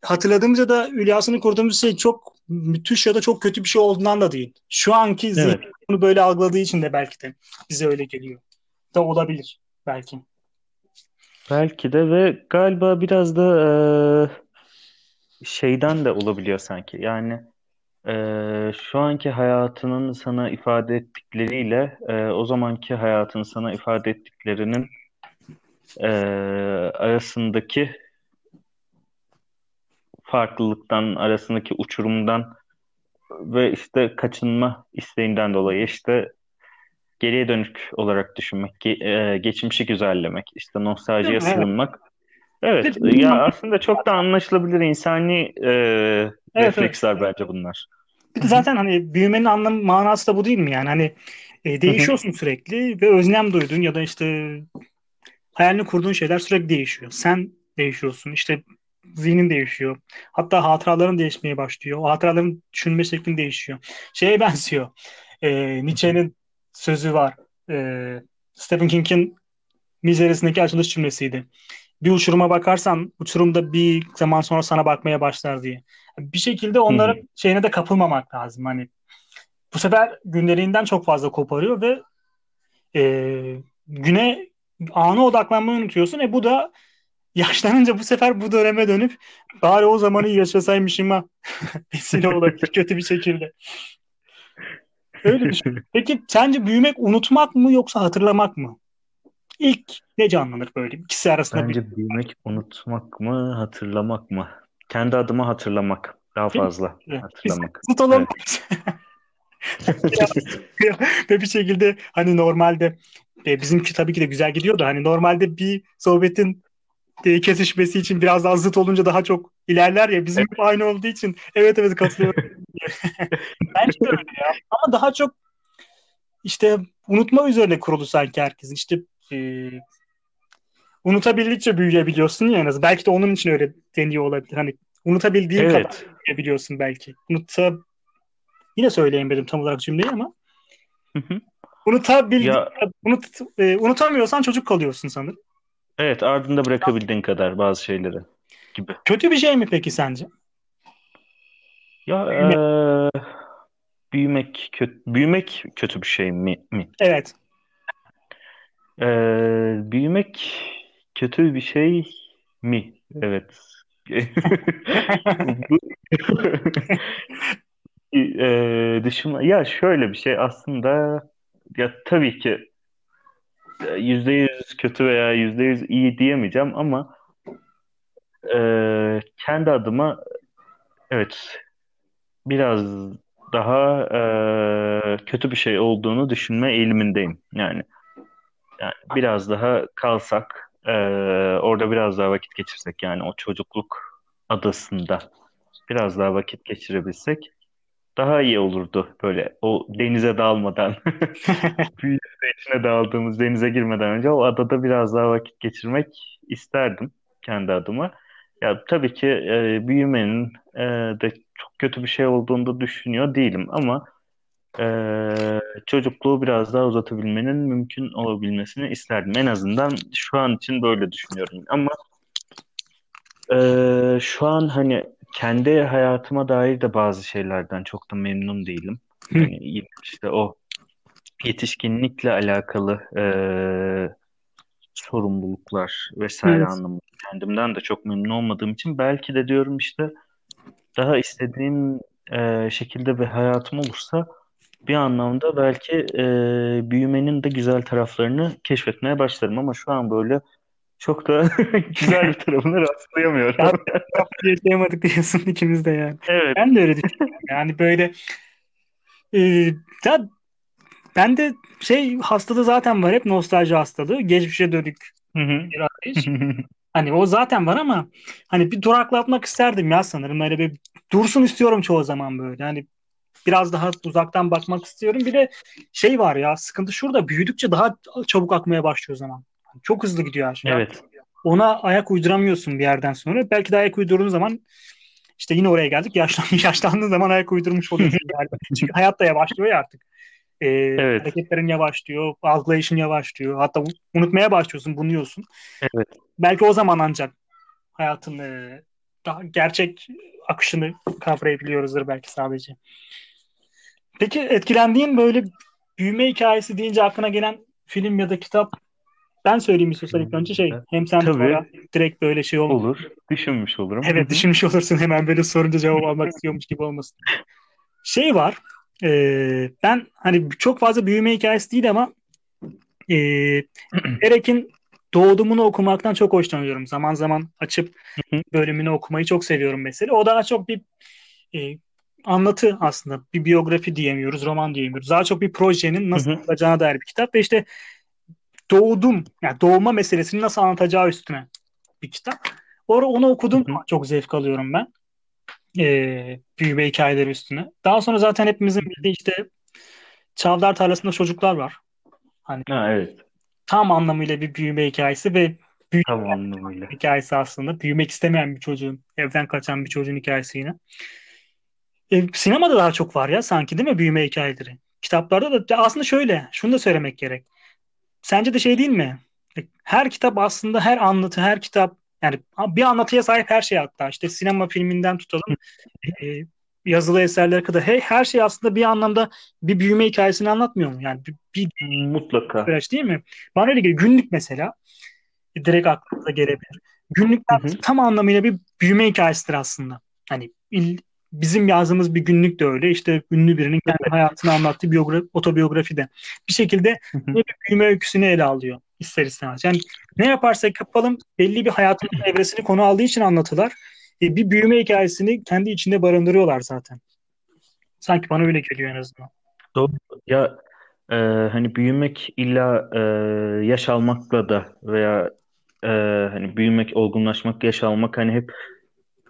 hatırladığımız ya da Hülyası'nın kurduğumuz şey çok müthiş ya da çok kötü bir şey olduğundan da değil. Şu anki evet. bunu böyle algıladığı için de belki de bize öyle geliyor. Da olabilir belki. Belki de ve galiba biraz da e, şeyden de olabiliyor sanki. Yani e, şu anki hayatının sana ifade ettikleriyle e, o zamanki hayatın sana ifade ettiklerinin e, arasındaki farklılıktan, arasındaki uçurumdan ve işte kaçınma isteğinden dolayı işte geriye dönük olarak düşünmek, e, geçmişi güzellemek, işte nostaljiye sığınmak. Evet, evet, ya aslında çok da anlaşılabilir insani e, evet, refleksler evet. bence bunlar. Zaten hani büyümenin anlamı manası da bu değil mi yani? Hani e, değişiyorsun sürekli ve özlem duyduğun ya da işte hayalini kurduğun şeyler sürekli değişiyor. Sen değişiyorsun. İşte zihnin değişiyor. Hatta hatıraların değişmeye başlıyor. O hatıraların düşünme şeklin değişiyor. Şeye benziyor. E, Nietzsche'nin sözü var. E, Stephen King'in Misery'sindeki açılış cümlesiydi. Bir uçuruma bakarsan uçurumda bir zaman sonra sana bakmaya başlar diye. Bir şekilde onların hmm. şeyine de kapılmamak lazım. Hani bu sefer günlerinden çok fazla koparıyor ve e, güne ana odaklanmayı unutuyorsun. E bu da yaşlanınca bu sefer bu döneme dönüp bari o zamanı yaşasaymışıma vesile olabilir kötü bir şekilde. Öyle düşün. Peki sence büyümek unutmak mı yoksa hatırlamak mı? İlk ne canlanır böyle ikisi arasında Bence bir... büyümek unutmak mı, hatırlamak mı? Kendi adıma hatırlamak. Daha fazla Biz hatırlamak. zıt olalım. Evet. Ve bir şekilde hani normalde e, bizimki tabii ki de güzel gidiyor da hani normalde bir sohbetin e, kesişmesi için biraz daha zıt olunca daha çok ilerler ya bizim hep aynı olduğu için evet evet katılıyorum. Bence de öyle ya. Ama daha çok işte unutma üzerine kurulu sanki herkesin. İşte e, unutabildikçe büyüyebiliyorsun ya en azından. Belki de onun için öyle deniyor olabilir. Hani unutabildiğin kadar Evet. büyüyebiliyorsun belki. Unuta yine söyleyemedim tam olarak cümleyi ama Hı hı. unutabildiğin Ya unut, e, unutamıyorsan çocuk kalıyorsun sanırım. evet ardında bırakabildiğin kadar bazı şeyleri gibi. Kötü bir şey mi peki sence? Ya Büyümek. eee, büyümek kötü büyümek kötü bir şey mi mi? Evet. Eee, büyümek kötü bir şey mi? Evet. Bu eee düşünme ya şöyle bir şey aslında ya tabii ki yüzde yüz kötü veya yüzde yüz iyi diyemeyeceğim ama eee, kendi adıma evet biraz daha eee, kötü bir şey olduğunu düşünme eğilimindeyim. Yani, yani biraz daha kalsak, eee, orada biraz daha vakit geçirsek yani o çocukluk adasında biraz daha vakit geçirebilsek daha iyi olurdu. Böyle o denize dalmadan, büyük içine daldığımız denize girmeden önce o adada biraz daha vakit geçirmek isterdim kendi adıma. Ya tabii ki e, büyümenin e, de çok kötü bir şey olduğunu da düşünüyor değilim ama e, çocukluğu biraz daha uzatabilmenin mümkün olabilmesini isterdim. En azından şu an için böyle düşünüyorum. Ama e, şu an hani kendi hayatıma dair de bazı şeylerden çok da memnun değilim. Yine işte o yetişkinlikle alakalı e, sorumluluklar vesaire Evet. anlamında kendimden de çok memnun olmadığım için belki de diyorum işte daha istediğim e, şekilde bir hayatım olursa bir anlamda belki e, büyümenin de güzel taraflarını keşfetmeye başlarım ama şu an böyle çok da güzel bir tarafını rastlayamıyorum. Ya, yaşayamadık diyorsun ikimiz de yani. Evet. Ben de öyle düşünüyorum. Yani böyle e, ya ben de şey hastalığı zaten var hep nostalji hastalığı. Geçmişe dönük bir arayış. Hani o zaten var ama hani bir duraklatmak isterdim ya sanırım. Hani bir dursun istiyorum çoğu zaman böyle. Hani biraz daha uzaktan bakmak istiyorum. Bir de şey var ya sıkıntı şurada büyüdükçe daha çabuk akmaya başlıyor zaman. Çok hızlı gidiyor her şey. Evet. Ona ayak uyduramıyorsun bir yerden sonra. Belki de ayak uydurduğun zaman işte yine oraya geldik. Yaşlan, yaşlandığın zaman ayak uydurmuş oluyorsun. Yani. Çünkü hayat da yavaşlıyor ya artık. Ee, Evet. hareketlerin yavaşlıyor, algılayışın yavaşlıyor. Hatta unutmaya başlıyorsun, bunuyorsun. Evet. Belki o zaman ancak hayatın e, daha gerçek akışını kavrayabiliyoruzdur belki sadece. Peki etkilendiğin böyle büyüme hikayesi deyince aklına gelen film ya da kitap ben söyleyeyim istiyorsan ilk önce şey hem sen Tabii. sonra direkt böyle şey olmaz. Olur. Düşünmüş olurum. Evet düşünmüş olursun hemen böyle sorunca cevap almak istiyormuş gibi olmasın. Şey var e, ben hani çok fazla büyüme hikayesi değil ama e, Erek'in Doğdumunu okumaktan çok hoşlanıyorum. Zaman zaman açıp bölümünü okumayı çok seviyorum mesela. O daha çok bir e, anlatı aslında. Bir biyografi diyemiyoruz, roman diyemiyoruz. Daha çok bir projenin nasıl olacağına dair bir kitap ve işte doğdum, yani doğma meselesini nasıl anlatacağı üstüne bir kitap. Onu, onu okudum. Çok zevk alıyorum ben. Ee, büyüme hikayeleri üstüne. Daha sonra zaten hepimizin bildiği işte Çavdar Tarlası'nda çocuklar var. Hani Ha, evet. Tam anlamıyla bir büyüme hikayesi ve büyüme Tam anlamıyla. hikayesi aslında. Büyümek istemeyen bir çocuğun, evden kaçan bir çocuğun hikayesi yine. E, sinemada daha çok var ya sanki değil mi büyüme hikayeleri? Kitaplarda da aslında şöyle, şunu da söylemek gerek. Sence de şey değil mi? E, Her kitap aslında her anlatı, her kitap yani bir anlatıya sahip her şey hatta. İşte sinema filminden tutalım. e, yazılı eserler kadar her, her şey aslında bir anlamda bir büyüme hikayesini anlatmıyor mu? Yani bir, bir Mutlaka. süreç değil mi? Bana öyle geliyor. Günlük mesela direkt aklınıza gelebilir. Günlükler Hı hı. tam anlamıyla bir büyüme hikayesidir aslında. Hani il- bizim yazdığımız bir günlük de öyle. İşte ünlü birinin kendi hayatını anlattığı biyografi, otobiyografi de. Bir şekilde Hı hı. bir büyüme öyküsünü ele alıyor ister istemez. Yani ne yaparsak yapalım belli bir hayatın evresini konu aldığı için anlatılar. E, bir büyüme hikayesini kendi içinde barındırıyorlar zaten. Sanki bana öyle geliyor en azından. Doğru. Ya e, hani büyümek illa e, yaş almakla da veya e, hani büyümek, olgunlaşmak, yaş almak hani hep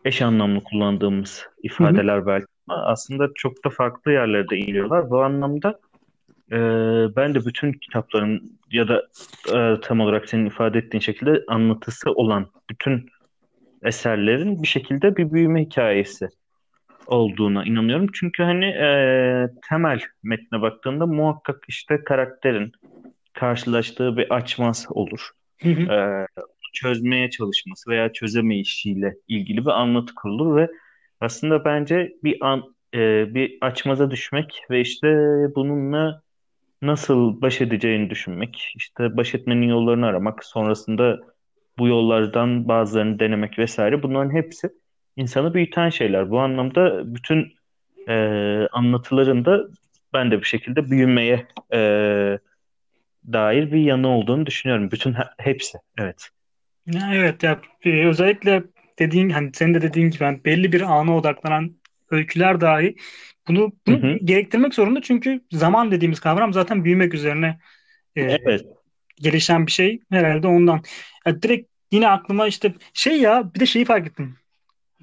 eş anlamlı kullandığımız ifadeler belki ama aslında çok da farklı yerlerde iniyorlar. Bu anlamda e, ben de bütün kitapların ya da e, tam olarak senin ifade ettiğin şekilde anlatısı olan bütün eserlerin bir şekilde bir büyüme hikayesi olduğuna inanıyorum. Çünkü hani e, temel metne baktığında muhakkak işte karakterin karşılaştığı bir açmaz olur. Hı hı. E, çözmeye çalışması veya çözemeyişiyle ilgili bir anlatı kurulur ve aslında bence bir an e, bir açmaza düşmek ve işte bununla nasıl baş edeceğini düşünmek, işte baş etmenin yollarını aramak, sonrasında bu yollardan bazılarını denemek vesaire bunların hepsi insanı büyüten şeyler. Bu anlamda bütün e, anlatılarında ben de bir şekilde büyümeye e, dair bir yanı olduğunu düşünüyorum. Bütün he- hepsi. Evet. Evet ya e, özellikle dediğin hani senin de dediğin gibi hani belli bir ana odaklanan öyküler dahi bunu Hı bunu hı. gerektirmek zorunda çünkü zaman dediğimiz kavram zaten büyümek üzerine e, Evet. Gelişen bir şey herhalde ondan. Ya direkt yine aklıma işte şey ya bir de şeyi fark ettim.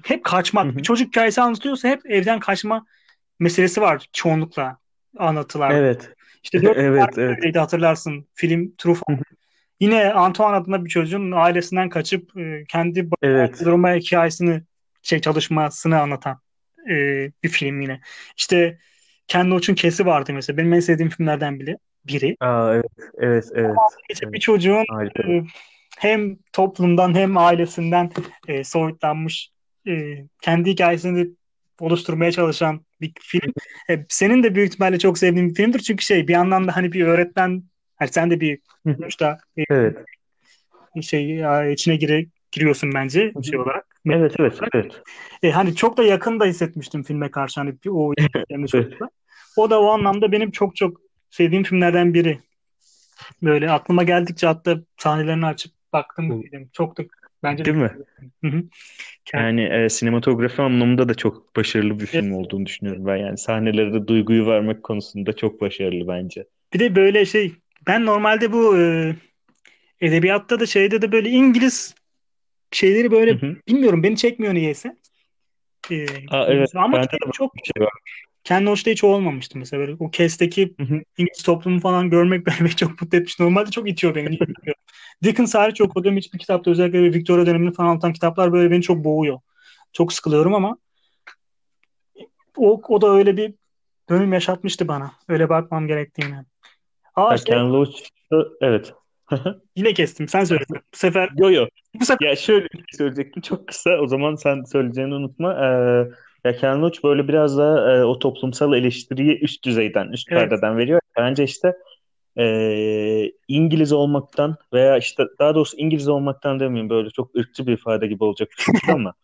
Hep Hı kaçmak. hı. Bir çocuk hikayesi anlatıyorsa hep evden kaçma meselesi var çoğunlukla anlatılarda. Evet. İşte dört Evet, evet. hatırlarsın film Truffaut. Yine Antoine adında bir çocuğun ailesinden kaçıp e, kendi Evet. durma hikayesini şey çalışmasını anlatan e, bir film yine. İşte Ken Loach'un Kesi vardı mesela. Benim en sevdiğim filmlerden biri. biri. Aa, evet, evet, evet. İşte Evet. bir çocuğun Harika. e, hem toplumdan hem ailesinden e, soyutlanmış e, kendi hikayesini oluşturmaya çalışan bir film. E, senin de büyük ihtimalle çok sevdiğin bir filmdir. Çünkü şey bir yandan da hani bir öğretmen hani sen de bir sonuçta e, Evet. şey ya, içine gire, giriyorsun bence şey olarak. Evet, evet, evet. E, hani çok da yakın da hissetmiştim filme karşı hani o Evet. da. O da o anlamda benim çok çok sevdiğim filmlerden biri. Böyle aklıma geldikçe hatta sahnelerini açıp baktım Hı. dedim. Çok da bence de Değil mi? Hı hı. Yani e, sinematografi anlamında da çok başarılı bir Evet. film olduğunu düşünüyorum ben. Yani sahnelerde duyguyu vermek konusunda çok başarılı bence. Bir de böyle şey ben normalde bu e, edebiyatta da şeyde de böyle İngiliz şeyleri Hı böyle hı. bilmiyorum beni çekmiyor niyeyse. E, Aa, evet, ama de çok bir şey var. Ken Loach'ta hiç olmamıştı mesela. Böyle o Kes'teki Hı hı. İngiliz toplumu falan görmek beni çok mutlu etmiş. Normalde çok itiyor beni. Dickens hariç okuduğum hiçbir kitapta özellikle Victoria dönemini falan anlatan kitaplar böyle beni çok boğuyor. Çok sıkılıyorum ama o, o da öyle bir dönüm yaşatmıştı bana. Öyle bakmam gerektiğini. Aa şey Ken Loach'ta evet. yine kestim. Sen söyle. Bu sefer Yo yo. bu sefer Ya şöyle şey söyleyecektim çok kısa. O zaman sen söyleyeceğini unutma. Ee, ya Ken Loach böyle biraz daha e, o toplumsal eleştiriyi üst düzeyden, üst evet. perdeden veriyor. Bence işte e, İngiliz olmaktan veya işte daha doğrusu İngiliz olmaktan demeyeyim böyle çok ırkçı bir ifade gibi olacak çünkü ama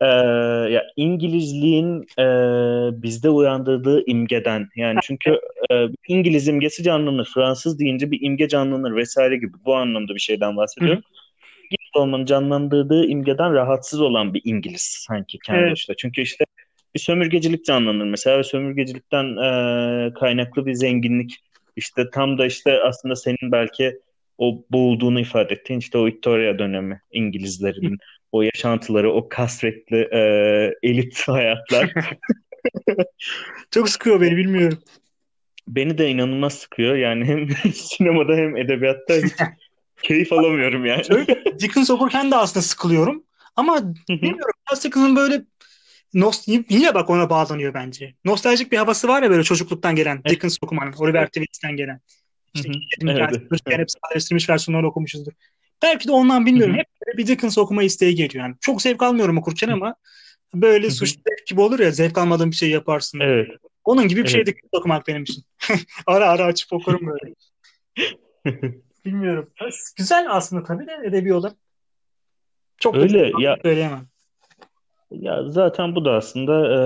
e, ya İngilizliğin e, bizde uyandırdığı imgeden yani çünkü e, İngiliz imgesi canlanır. Fransız deyince bir imge canlanır vesaire gibi bu anlamda bir şeyden bahsediyorum. İngiliz olmanın canlandırdığı imgeden rahatsız olan bir İngiliz sanki Ken Evet. Loach'ta. Çünkü işte bir sömürgecilik canlanır mesela ve sömürgecilikten e, kaynaklı bir zenginlik işte tam da işte aslında senin belki o boğulduğunu ifade ettiğin işte o Victoria dönemi İngilizlerin o yaşantıları, o kasvetli e, elit hayatlar Çok sıkıyor beni bilmiyorum. beni de inanılmaz sıkıyor. Yani hem sinemada hem edebiyatta keyif alamıyorum yani. Şöyle Dickens okurken de aslında sıkılıyorum. Ama Hı hı. bilmiyorum. Charles Dickens'ın böyle Nost yine bak ona bağlanıyor bence. Nostaljik bir havası var ya böyle çocukluktan gelen Evet. Dickens okumanın, Oliver Twists'ten gelen. Hı İşte hı. Kedin Evet, çocukken hep sadeleştirilmiş versiyonları okumuşuzdur. Belki de ondan bilmiyorum. Hı hı. Hep bir Dickens okuma isteği geliyor. Yani çok zevk almıyorum okurken ama Böyle Hı hı. suç zevk gibi olur ya zevk almadığın bir şey yaparsın. Evet. Onun gibi bir Evet. şeydi kitap okumak benim için. Ara ara açıp okurum böyle. Bilmiyorum. Güzel aslında tabii de edebi olarak. Çok Öyle ya söyleyemem. ya zaten bu da aslında e,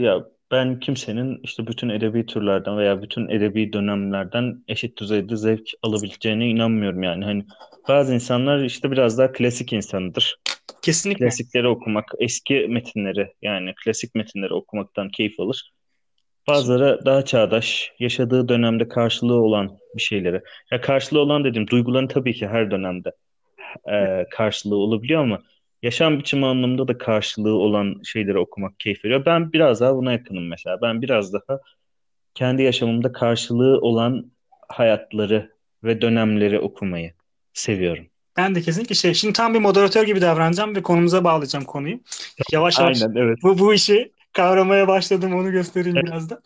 ya ben kimsenin işte bütün edebi türlerden veya bütün edebi dönemlerden eşit düzeyde zevk alabileceğine inanmıyorum yani. Hani bazı insanlar işte biraz daha klasik insanıdır. Kesinlikle. Klasikleri okumak, eski metinleri yani klasik metinleri okumaktan keyif alır. Bazıları daha çağdaş, yaşadığı dönemde karşılığı olan bir şeyleri. Ya karşılığı olan dediğim duyguların tabii ki her dönemde e, karşılığı olabiliyor ama yaşam biçimi anlamında da karşılığı olan şeyleri okumak keyif veriyor. Ben biraz daha buna yakınım mesela. Ben biraz daha kendi yaşamımda karşılığı olan hayatları ve dönemleri okumayı seviyorum. Ben de kesinlikle şey. Şimdi tam bir moderatör gibi davranacağım ve konumuza bağlayacağım konuyu. Yavaş yavaş Aynen evet. bu, bu işi kavramaya başladım onu göstereyim biraz da.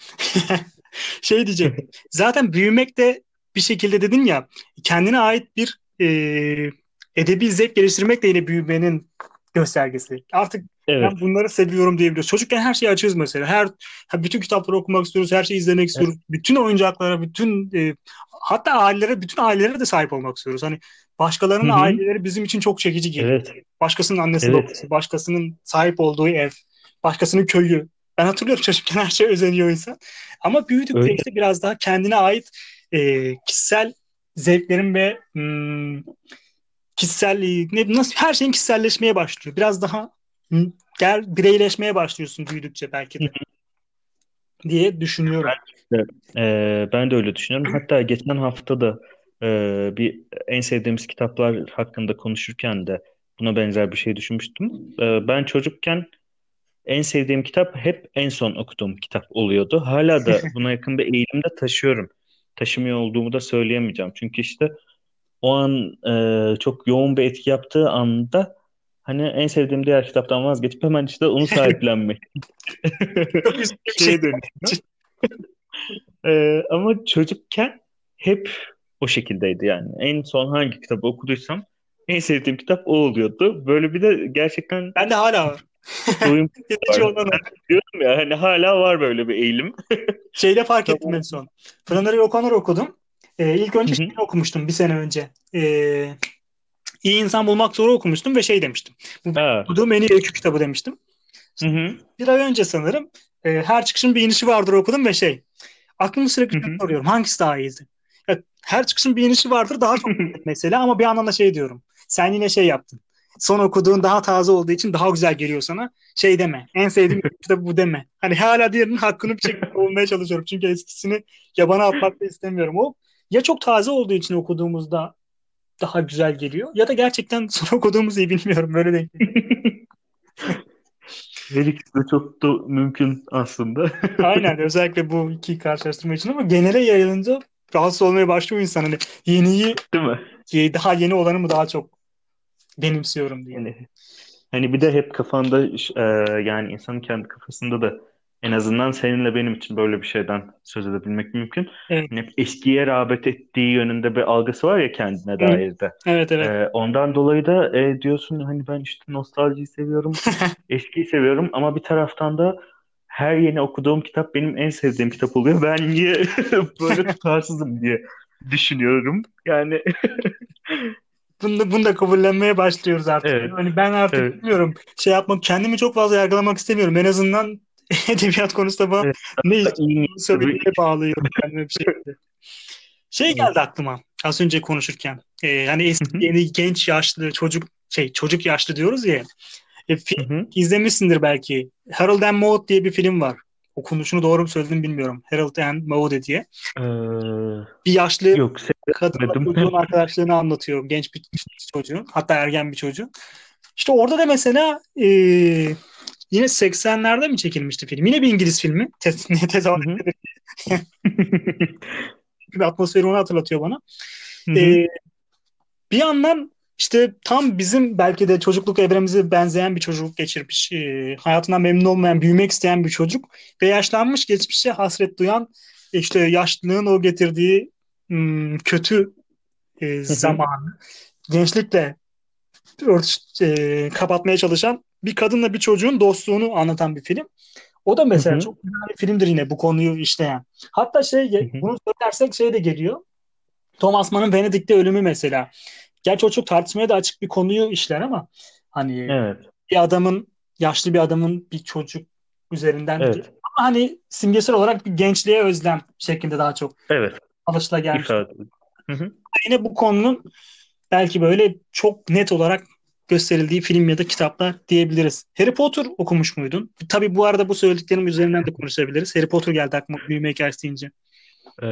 şey diyeceğim. Zaten büyümek de bir şekilde dedin ya kendine ait bir e, edebi zevk geliştirmek de yine büyümenin göstergesi. Artık Evet. ben bunları seviyorum diyebiliyoruz. Çocukken her şeyi açıyoruz mesela. Her bütün kitapları okumak istiyoruz, her şeyi izlemek istiyoruz. Bütün oyuncaklara, bütün e, hatta ailelere, bütün ailelere de sahip olmak istiyoruz. Hani başkalarının Hı hı. aileleri bizim için çok çekici geliyor. Evet. Başkasının annesi Evet. babası, başkasının sahip olduğu ev, başkasının köyü. Ben hatırlıyorum çocukken her şey özeniyor insan. Ama büyüdükçe Öyle. işte biraz daha kendine ait e, kişisel zevklerin ve hmm, kişisel ne, nasıl her şeyin kişiselleşmeye başlıyor. Biraz daha gel bireyleşmeye başlıyorsun büyüdükçe belki de diye düşünüyorum. Ee, ben de öyle düşünüyorum. Hatta geçen hafta da e, bir en sevdiğimiz kitaplar hakkında konuşurken de buna benzer bir şey düşünmüştüm. Ee, ben çocukken en sevdiğim kitap hep en son okuduğum kitap oluyordu. Hala da buna yakın bir eğilimde taşıyorum. Taşımıyor olduğumu da söyleyemeyeceğim. Çünkü işte o an e, çok yoğun bir etki yaptığı anda hani en sevdiğim diğer kitaptan vazgeçip hemen işte onu sahiplenmek. Çok üzücü bir şey. Ee, ama çocukken hep o şekildeydi yani. En son hangi kitabı okuduysam en sevdiğim kitap o oluyordu. Böyle bir de gerçekten Ben de hala var. var. olan diyorum ya hani hala var böyle bir eğilim. Şeyde fark ettim en son. Flannery O'Connor okudum. Ee, ilk önce şeyini okumuştum bir sene önce. Ee, İyi İnsan Bulmak Zor'u okumuştum ve şey demiştim. Bu okuduğum en iyi öykü kitabı demiştim. Hı hı. Bir ay önce sanırım e, Her Çıkışın Bir İnişi Vardır okudum ve şey aklımı sürekli Hı hı. soruyorum hangisi daha iyiydi? Ya, her Çıkışın Bir İnişi Vardır daha çok mesela ama bir yandan da şey diyorum. Sen yine şey yaptın. Son okuduğun daha taze olduğu için daha güzel geliyor sana. Şey deme. En sevdiğim kitap bu deme. Hani hala diğerinin hakkını bir şekilde bulmaya çalışıyorum. Çünkü eskisini yabana atmak da istemiyorum. O ya çok taze olduğu için okuduğumuzda daha güzel geliyor ya da gerçekten son okuduğumuz iyi bilmiyorum. Böyle denk. Her ikisi de çok da mümkün aslında. Aynen özellikle bu iki karşılaştırma için ama genele yayılınca rahatsız olmaya başlıyor insan. Hani yeniyi Değil mi? daha yeni olanı mı daha çok benimsiyorum diye. Yani hani bir de hep kafanda e, yani insanın kendi kafasında da en azından seninle benim için böyle bir şeyden söz edebilmek mümkün. Evet. Hani eskiye rağbet ettiği yönünde bir algısı var ya kendine dair de. Evet evet. E, ondan dolayı da e, diyorsun hani ben işte nostaljiyi seviyorum, eskiyi seviyorum ama bir taraftan da her yeni okuduğum kitap benim en sevdiğim kitap oluyor. Ben niye böyle tutarsızım diye düşünüyorum. Yani Bunu bunu da kabullenmeye başlıyoruz artık. Evet. Hani ben artık Evet. bilmiyorum şey yapmak kendimi çok fazla yargılamak istemiyorum. En azından edebiyat konusunda bana Evet. ne söylediğine bağlıyorum kendime bir şekilde. Şey geldi aklıma az önce konuşurken. Ee, hani eski, yeni, genç, yaşlı, çocuk şey çocuk yaşlı diyoruz ya. E, film Hı hı. izlemişsindir belki. Harold and Maude diye bir film var. Okunuşunu doğru mu söyledim bilmiyorum. Harold and Maude diye. Ee, Bir yaşlı yok kadınla çocuğun arkadaşlığını anlatıyor. Genç bir çocuğun. Hatta ergen bir çocuğun. İşte orada da mesela e, yine 80'lerde mi çekilmişti film? Yine bir İngiliz filmi. Ne tezahür. Atmosferi onu hatırlatıyor bana. Hı hı. E, bir yandan işte tam bizim belki de çocukluk evremize benzeyen bir çocukluk geçirmiş, e, hayatından memnun olmayan, büyümek isteyen bir çocuk ve yaşlanmış, geçmişe hasret duyan, işte yaşlılığın o getirdiği hmm, kötü e, zamanı gençlikle örtüş, e, kapatmaya çalışan bir kadınla bir çocuğun dostluğunu anlatan bir film. O da mesela Hı hı. çok güzel bir filmdir yine bu konuyu işleyen. Hatta şey Hı hı. bunu söylersek şey de geliyor. Thomas Mann'ın Venedik'te ölümü mesela. Gerçi o çok tartışmaya da açık bir konuyu işler ama hani Evet. bir adamın yaşlı bir adamın bir çocuk üzerinden Evet. ama hani simgesel olarak bir gençliğe özlem şeklinde daha çok Evet. Hı hı. Yine bu konunun belki böyle çok net olarak gösterildiği film ya da kitaplar diyebiliriz. Harry Potter okumuş muydun? Tabii bu arada bu söylediklerim üzerinden de konuşabiliriz. Harry Potter geldi aklıma büyüme hikayesi deyince. Ee,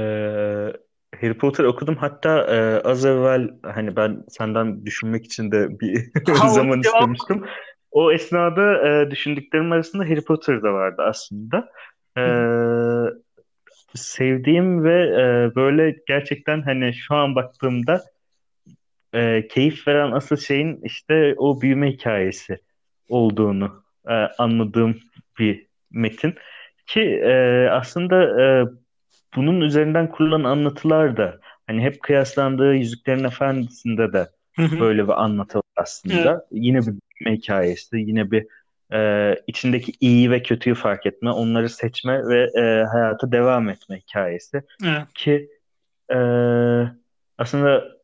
Harry Potter okudum. Hatta e, az evvel hani ben senden düşünmek için de bir Ha, zaman cevabı- istemiştim. O esnada e, düşündüklerim arasında Harry Potter da vardı aslında. Ee, sevdiğim ve e, böyle gerçekten hani şu an baktığımda e, keyif veren asıl şeyin işte o büyüme hikayesi olduğunu e, anladığım bir metin. Ki e, aslında e, bunun üzerinden kurulan anlatılar da hani hep kıyaslandığı Yüzüklerin Efendisi'nde de böyle bir anlatı var aslında. Yine bir büyüme hikayesi, yine bir e, içindeki iyi ve kötüyü fark etme, onları seçme ve e, hayata devam etme hikayesi. Evet. Ki e, aslında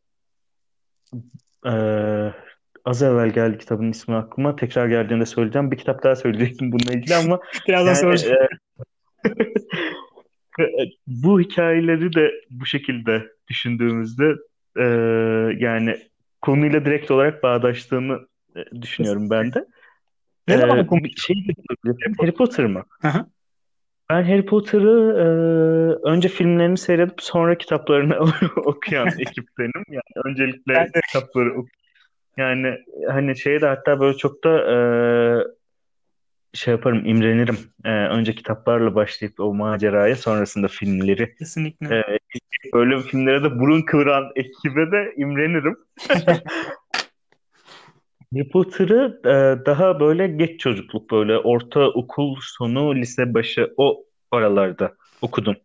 e, az evvel geldi kitabın ismi aklıma. Tekrar geldiğinde söyleyeceğim. Bir kitap daha söyleyecektim bununla ilgili ama Birazdan yani, soracağım. e, bu hikayeleri de bu şekilde düşündüğümüzde e, yani konuyla direkt olarak bağdaştığını e, düşünüyorum ben de. Ne zaman E, okumuş? bir şey. Harry Potter mı? Hı hı. Ben Harry Potter'ı e, önce filmlerini seyredip sonra kitaplarını okuyan ekiptenim. Yani öncelikle Ben de. kitapları ok yani hani şeye de hatta böyle çok da e, şey yaparım, imrenirim. E, önce kitaplarla başlayıp o maceraya sonrasında filmleri Kesinlikle. e, böyle filmlere de burun kıvıran ekibe de imrenirim. Harry Potter'ı e, daha böyle geç çocukluk böyle ortaokul sonu lise başı o aralarda okudum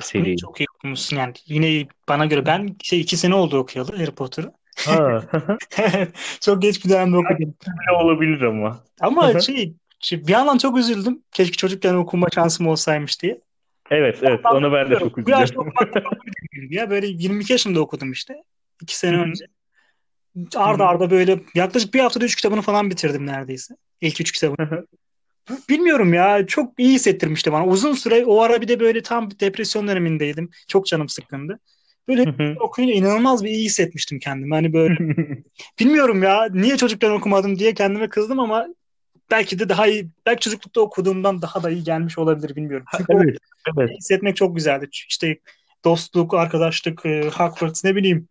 seriyi. Çok iyi okumuşsun yani. Yine bana göre ben şey iki sene oldu okuyalı Harry Potter'ı. Ha, Çok geç bir dönemde okudum. olabilir ama. Ama şey, şey, bir yandan çok üzüldüm. Keşke çocukken okuma şansım olsaymış diye. Evet, evet. Ona ben de çok Bu yaşta okumak üzüldüm ya. Böyle 22 yaşımda okudum işte. iki sene Hı hı. önce. Arda arda böyle yaklaşık bir haftada üç kitabını falan bitirdim neredeyse. İlk üç kitabını. Bilmiyorum ya çok iyi hissettirmişti bana. Uzun süre o ara bir de böyle tam depresyon dönemindeydim. Çok canım sıkkındı. Böyle okuyunca inanılmaz bir iyi hissetmiştim kendimi. Hani böyle bilmiyorum ya niye çocukken okumadım diye kendime kızdım ama belki de daha iyi belki çocuklukta okuduğumdan daha da iyi gelmiş olabilir bilmiyorum. Çünkü Evet, evet. hissetmek çok güzeldi. İşte dostluk, arkadaşlık, e, Hogwarts ne bileyim.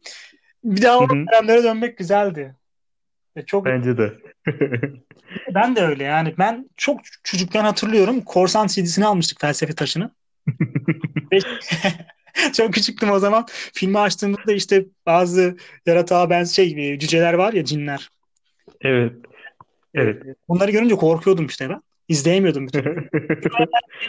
Bir daha o dönemlere dönmek güzeldi. Ve çok Bence de. ben de öyle yani. Ben çok çocukken hatırlıyorum. Korsan CD'sini almıştık felsefe taşını. Çok küçüktüm o zaman. Filmi açtığımızda işte bazı yaratığa ben şey e, cüceler var ya cinler. Evet, evet. E, Bunları görünce korkuyordum işte ben. İzleyemiyordum bütün.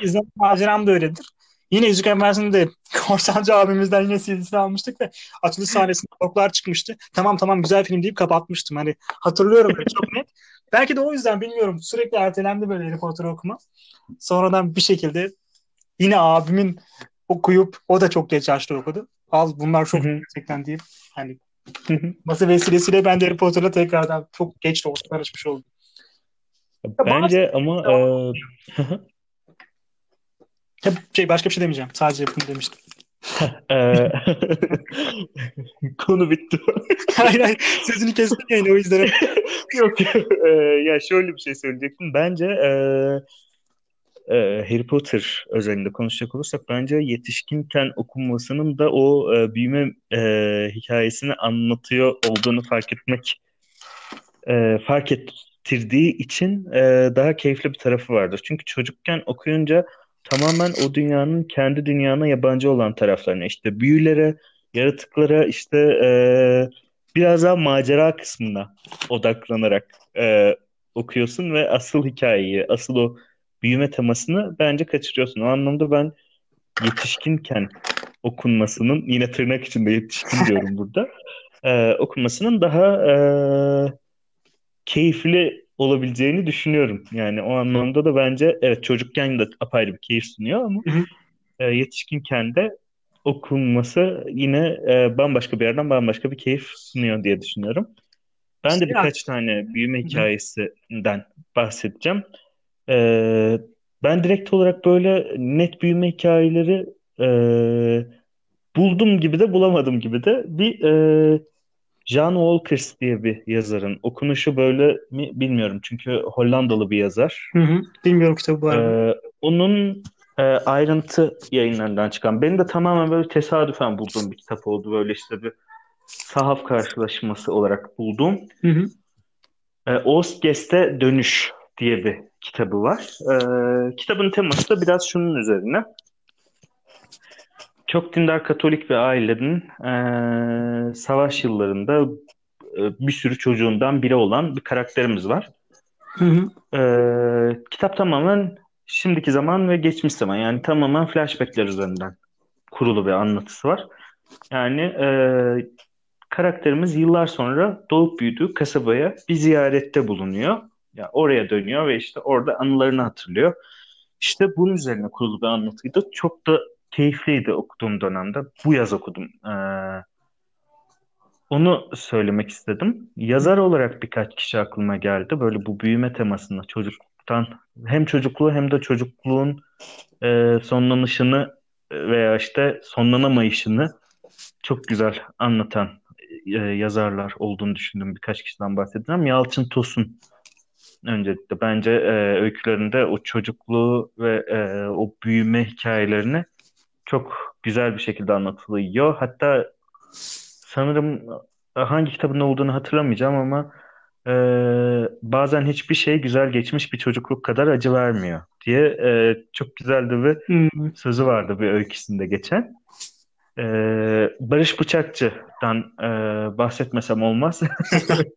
İzleme maceram da öyledir. Yine Yüzük Efendisi'nde Korsancı abimizden yine CD'sini almıştık ve açılış sahnesinde korkular çıkmıştı. Tamam tamam güzel film deyip kapatmıştım. Hani hatırlıyorum çok net. Belki de o yüzden bilmiyorum. Sürekli ertelendi böyle Harry Potter okuma. Sonradan bir şekilde yine abimin okuyup o da çok geç yaşta okudu. Al bunlar çok gerçekten deyip hani masa vesilesiyle ben de Harry Potter'la tekrardan çok geç de olsa karışmış oldum. Bence ama e, Hep şey başka bir şey demeyeceğim. Sadece bunu demiştim. e, konu bitti. hayır hayır sözünü kestim yani o yüzden. Yok, e, ya şöyle bir şey söyleyecektim. Bence e, e, Harry Potter özelinde konuşacak olursak bence yetişkinken okunmasının da o e, büyüme e, hikayesini anlatıyor olduğunu fark etmek e, fark ettirdiği için e, daha keyifli bir tarafı vardır. Çünkü çocukken okuyunca tamamen o dünyanın kendi dünyana yabancı olan taraflarına işte büyülere, yaratıklara işte e, biraz daha macera kısmına odaklanarak e, okuyorsun ve asıl hikayeyi, asıl o büyüme temasını bence kaçırıyorsun. O anlamda ben yetişkinken okunmasının yine tırnak içinde yetişkin diyorum burada e, okunmasının daha e, keyifli olabileceğini düşünüyorum. Yani o anlamda da bence evet çocukken de apayrı bir keyif sunuyor ama e, yetişkinken de okunması yine e, bambaşka bir yerden bambaşka bir keyif sunuyor diye düşünüyorum. Ben de birkaç tane büyüme hikayesinden bahsedeceğim. E, ben direkt olarak böyle net büyüme hikayeleri e, buldum gibi de bulamadım gibi de bir e, Jan Wolkers diye bir yazarın okunuşu böyle mi bilmiyorum çünkü Hollandalı bir yazar. Hı hı. Bilmiyorum kitabı var mı? Ee, onun e, ayrıntı yayınlarından çıkan benim de tamamen böyle tesadüfen bulduğum bir kitap oldu böyle işte bir sahaf karşılaşması olarak bulduğum Hı hı. e, Ostgest'e Dönüş diye bir kitabı var. E, kitabın teması da biraz şunun üzerine. Çok dindar Katolik bir ailenin e, savaş yıllarında e, bir sürü çocuğundan biri olan bir karakterimiz var. Hı hı. E, kitap tamamen şimdiki zaman ve geçmiş zaman yani tamamen flashbackler üzerinden kurulu bir anlatısı var. Yani e, karakterimiz yıllar sonra doğup büyüdüğü kasabaya bir ziyarette bulunuyor. Ya oraya dönüyor ve işte orada anılarını hatırlıyor. İşte bunun üzerine kurulu bir anlatıydı. Çok da keyifliydi okuduğum dönemde. Bu yaz okudum. Ee, onu söylemek istedim. Yazar olarak birkaç kişi aklıma geldi. Böyle bu büyüme temasında çocukluktan hem çocukluğu hem de çocukluğun e, sonlanışını veya işte sonlanamayışını çok güzel anlatan e, yazarlar olduğunu düşündüğüm birkaç kişiden bahsedeceğim. Yalçın Tosun öncelikle bence e, öykülerinde o çocukluğu ve e, o büyüme hikayelerini çok güzel bir şekilde anlatılıyor. Hatta sanırım hangi kitabın olduğunu hatırlamayacağım ama e, bazen hiçbir şey güzel geçmiş bir çocukluk kadar acı vermiyor diye e, çok güzel de bir Hı. sözü vardı bir öyküsünde geçen. E, Barış Bıçakçı'dan e, bahsetmesem olmaz.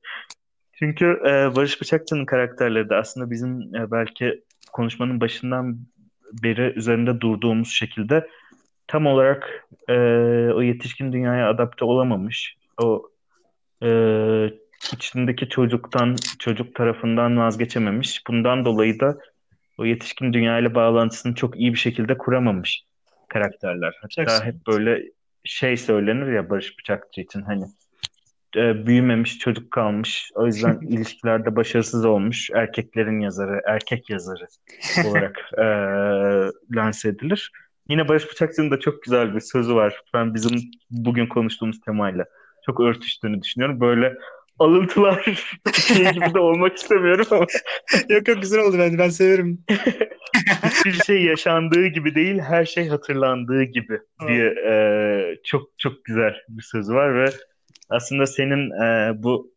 Çünkü e, Barış Bıçakçı'nın karakterleri de aslında bizim e, belki konuşmanın başından beri üzerinde durduğumuz şekilde tam olarak e, o yetişkin dünyaya adapte olamamış. O e, içindeki çocuktan, çocuk tarafından vazgeçememiş. Bundan dolayı da o yetişkin dünyayla bağlantısını çok iyi bir şekilde kuramamış karakterler. Hatta Jackson. hep böyle şey söylenir ya Barış Bıçakçı için hani e, büyümemiş çocuk kalmış. O yüzden ilişkilerde başarısız olmuş erkeklerin yazarı, erkek yazarı olarak e, lanse edilir. Yine Barış Bıçakçı'nın da çok güzel bir sözü var. Ben bizim bugün konuştuğumuz temayla çok örtüştüğünü düşünüyorum. Böyle alıntılar şey gibi de olmak istemiyorum ama Yok yok güzel oldu bence. Ben severim. hiçbir şey yaşandığı gibi değil, her şey hatırlandığı gibi diye e, çok çok güzel bir sözü var ve aslında senin e, bu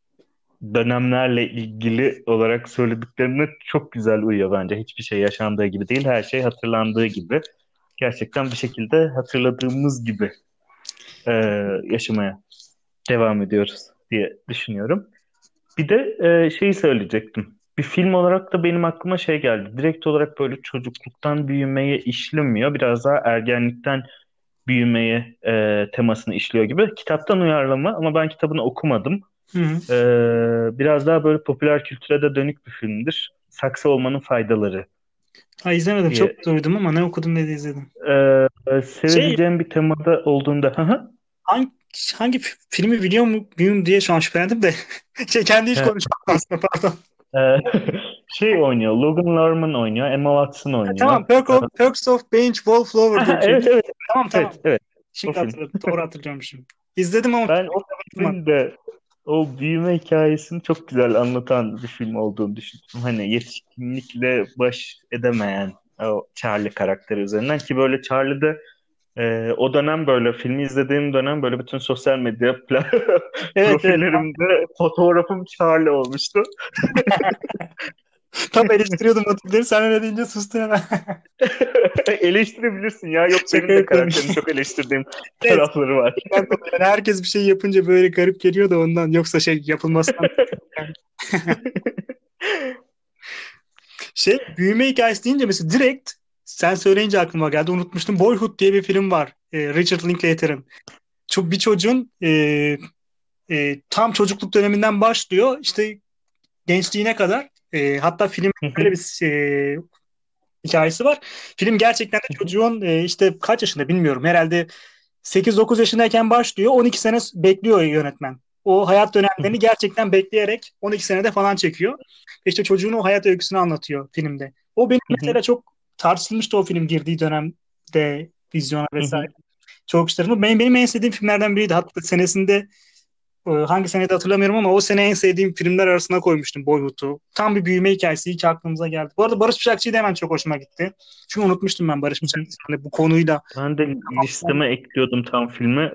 dönemlerle ilgili olarak söylediklerine çok güzel uyuyor bence. Hiçbir şey yaşandığı gibi değil, her şey hatırlandığı gibi. Gerçekten bir şekilde hatırladığımız gibi e, yaşamaya devam ediyoruz diye düşünüyorum. Bir de e, şeyi söyleyecektim. Bir film olarak da benim aklıma şey geldi. Direkt olarak böyle çocukluktan büyümeye işlemiyor. Biraz daha ergenlikten büyümeye e, temasını işliyor gibi. Kitaptan uyarlama ama ben kitabını okumadım. Hı hı. E, biraz daha böyle popüler kültüre de dönük bir filmdir. Saksı olmanın faydaları. Ha izlemedim. diye. Çok duydum ama ne okudum ne de izledim. E, sevebileceğim bir temada olduğunda. Hangi, hangi fi- filmi biliyor mu muyum diye şu an şüphelendim de. şey, kendi hiç konuşmadım aslında pardon. E, şey oynuyor. Logan Lerman oynuyor. Emma Watson Ha, oynuyor. tamam. Perk of, Perks of Being Wallflower diye şey. evet evet Tamam tamam. evet evet. Şimdi film. hatırladım. Doğru hatırlıyormuşum. İzledim ama Ben o filmde o büyüme hikayesini çok güzel anlatan bir film olduğunu düşündüm. Hani yetişkinlikle baş edemeyen o Charlie karakteri üzerinden ki böyle Charlie'de e, o dönem böyle filmi izlediğim dönem böyle bütün sosyal medya evet. profillerimde fotoğrafım Charlie olmuştu. tam eleştiriyordum hatırlıyorum. Sen öyle deyince sustun hemen. Eleştirebilirsin ya. Yok benim de karakterimi çok eleştirdiğim Evet. tarafları var. Yani herkes bir şey yapınca böyle garip geliyor da ondan. Yoksa şey yapılmasından. Şey büyüme hikayesi deyince mesela direkt sen söyleyince aklıma geldi. Unutmuştum. Boyhood diye bir film var. Ee, Richard Linklater'ın. Çok bir çocuğun e, e, tam çocukluk döneminden başlıyor. İşte gençliğine kadar E, hatta filmin böyle bir e, hikayesi var. Film gerçekten de çocuğun e, işte kaç yaşında bilmiyorum. Herhalde 8-9 yaşındayken başlıyor. 12 sene bekliyor yönetmen. O hayat dönemlerini gerçekten bekleyerek 12 senede falan çekiyor. İşte çocuğun o hayat öyküsünü anlatıyor filmde. O benim mesela çok tartışılmıştı o film girdiği dönemde vizyona vesaire. Çok işlerim. Benim, benim en sevdiğim filmlerden biriydi. Hatta senesinde hangi senede hatırlamıyorum ama o sene en sevdiğim filmler arasına koymuştum Boyhood'u. Tam bir büyüme hikayesi. İyi ki aklımıza geldi. Bu arada Barış Bıçakçı'yı da hemen çok hoşuma gitti. Çünkü unutmuştum ben Barış Bıçakçı'yı hani bu konuyla. Ben de listeme ekliyordum tam filmi.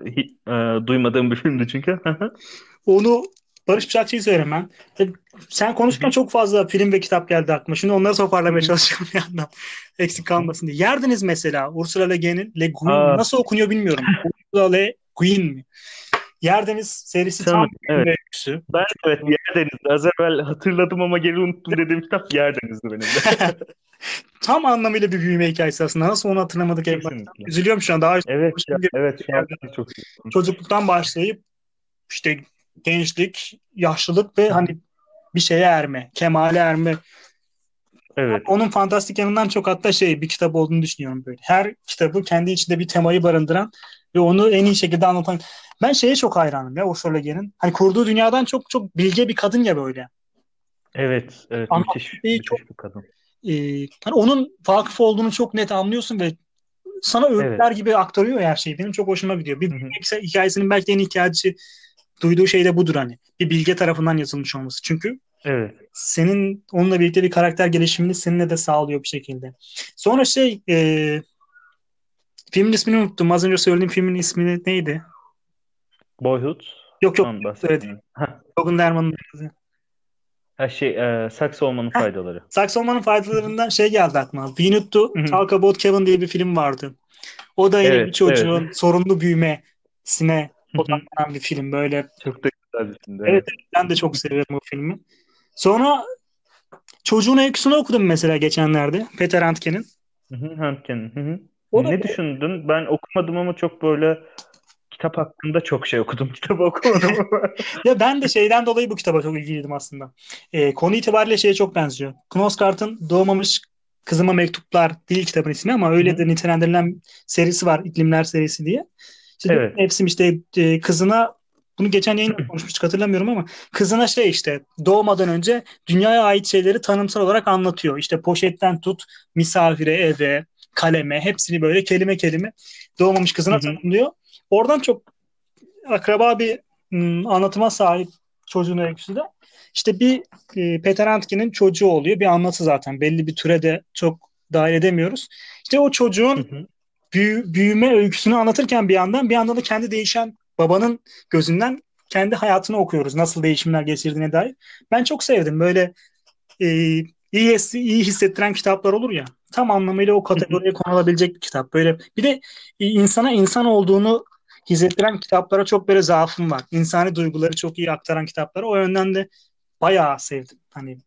E, duymadığım bir filmdi çünkü. Onu Barış Bıçakçı'yı söylemem. E, sen konuşurken çok fazla film ve kitap geldi aklıma. Şimdi onları toparlamaya çalışıyorum bir yandan. Eksik kalmasın diye. Yerdiniz mesela Ursula Le Guin'in Le Guin nasıl okunuyor bilmiyorum. Ursula Le Guin mi? Yerdeniz serisi Sanırım, tam evet. öyküsü. Ben evet Yerdeniz'di. Az evvel hatırladım ama geri unuttum dediğim kitap Yerdeniz'di benim de. tam anlamıyla bir büyüme hikayesi aslında. Nasıl onu hatırlamadık. Kesinlikle. Üzülüyorum şu an. Daha Evet, ya, evet çok çocukluktan başlayıp işte gençlik, yaşlılık ve hani bir şeye erme, kemale erme. Evet. Onun fantastik yanından çok hatta şey bir kitap olduğunu düşünüyorum böyle. Her kitabı kendi içinde bir temayı barındıran ve onu en iyi şekilde anlatan. Ben şeye çok hayranım ya Ursula Le Guin'in. Hani kurduğu dünyadan çok çok bilge bir kadın ya böyle. Evet, evet Ama müthiş, müthiş çok- bir kadın. Ee, hani onun vakıf olduğunu çok net anlıyorsun ve sana öğütler gibi aktarıyor her şeyi. Benim çok hoşuma gidiyor. Bir Hı hı. bilge hikayesinin belki en ihtiyacı duyduğu şey de budur hani. Bir bilge tarafından yazılmış olması. Çünkü Evet. senin onunla birlikte bir karakter gelişimini seninle de sağlıyor bir şekilde. Sonra şey e, filmin ismini unuttum. Az önce söylediğim filmin ismi neydi? Boyhood. Yok yok. Ha, Logan Lerman'ın ha şey, e, saks olmanın faydaları. Saks olmanın faydalarından şey geldi aklıma. We Need to. Talk About Kevin diye bir film vardı. O da yine Evet, bir çocuğun sorunlu büyümesine odaklanan bir film. Böyle Çok da güzel bir filmdi. Evet, ben de çok severim o filmi. Sonra çocuğun öyküsünü okudum mesela geçenlerde. Peter Handke'nin. Hı O da Ne düşündün? Ben okumadım ama çok böyle kitap hakkında çok şey okudum. Kitabı okumadım ama. Ya ben de şeyden dolayı bu kitaba çok ilgiliydim aslında. Ee, konu itibariyle şeye çok benziyor. Knoskart'ın Doğmamış Kızıma Mektuplar değil kitabın ismi ama öyle Hı de nitelendirilen serisi var. İklimler serisi diye. İşte Evet. Nefsim işte e, kızına bunu geçen yayında konuşmuştuk hatırlamıyorum ama kızına şey işte doğmadan önce dünyaya ait şeyleri tanımsal olarak anlatıyor. İşte poşetten tut misafire, eve, kaleme hepsini böyle kelime kelime doğmamış kızına tanımlıyor. Oradan çok akraba bir ım, anlatıma sahip çocuğun öyküsü de. İşte bir e, Peter Handke'nin çocuğu oluyor. Bir anlatı zaten. Belli bir türede çok dahil edemiyoruz. İşte o çocuğun Hı hı. büyü- büyüme öyküsünü anlatırken bir yandan bir yandan da kendi değişen babanın gözünden kendi hayatını okuyoruz. Nasıl değişimler geçirdiğine dair. Ben çok sevdim. Böyle e, iyi, iyi hissettiren kitaplar olur ya. Tam anlamıyla o kategoriye konulabilecek bir kitap. Böyle bir de e, insana insan olduğunu hissettiren kitaplara çok böyle zaafım var. İnsani duyguları çok iyi aktaran kitaplara. O yönden de bayağı sevdim. Hani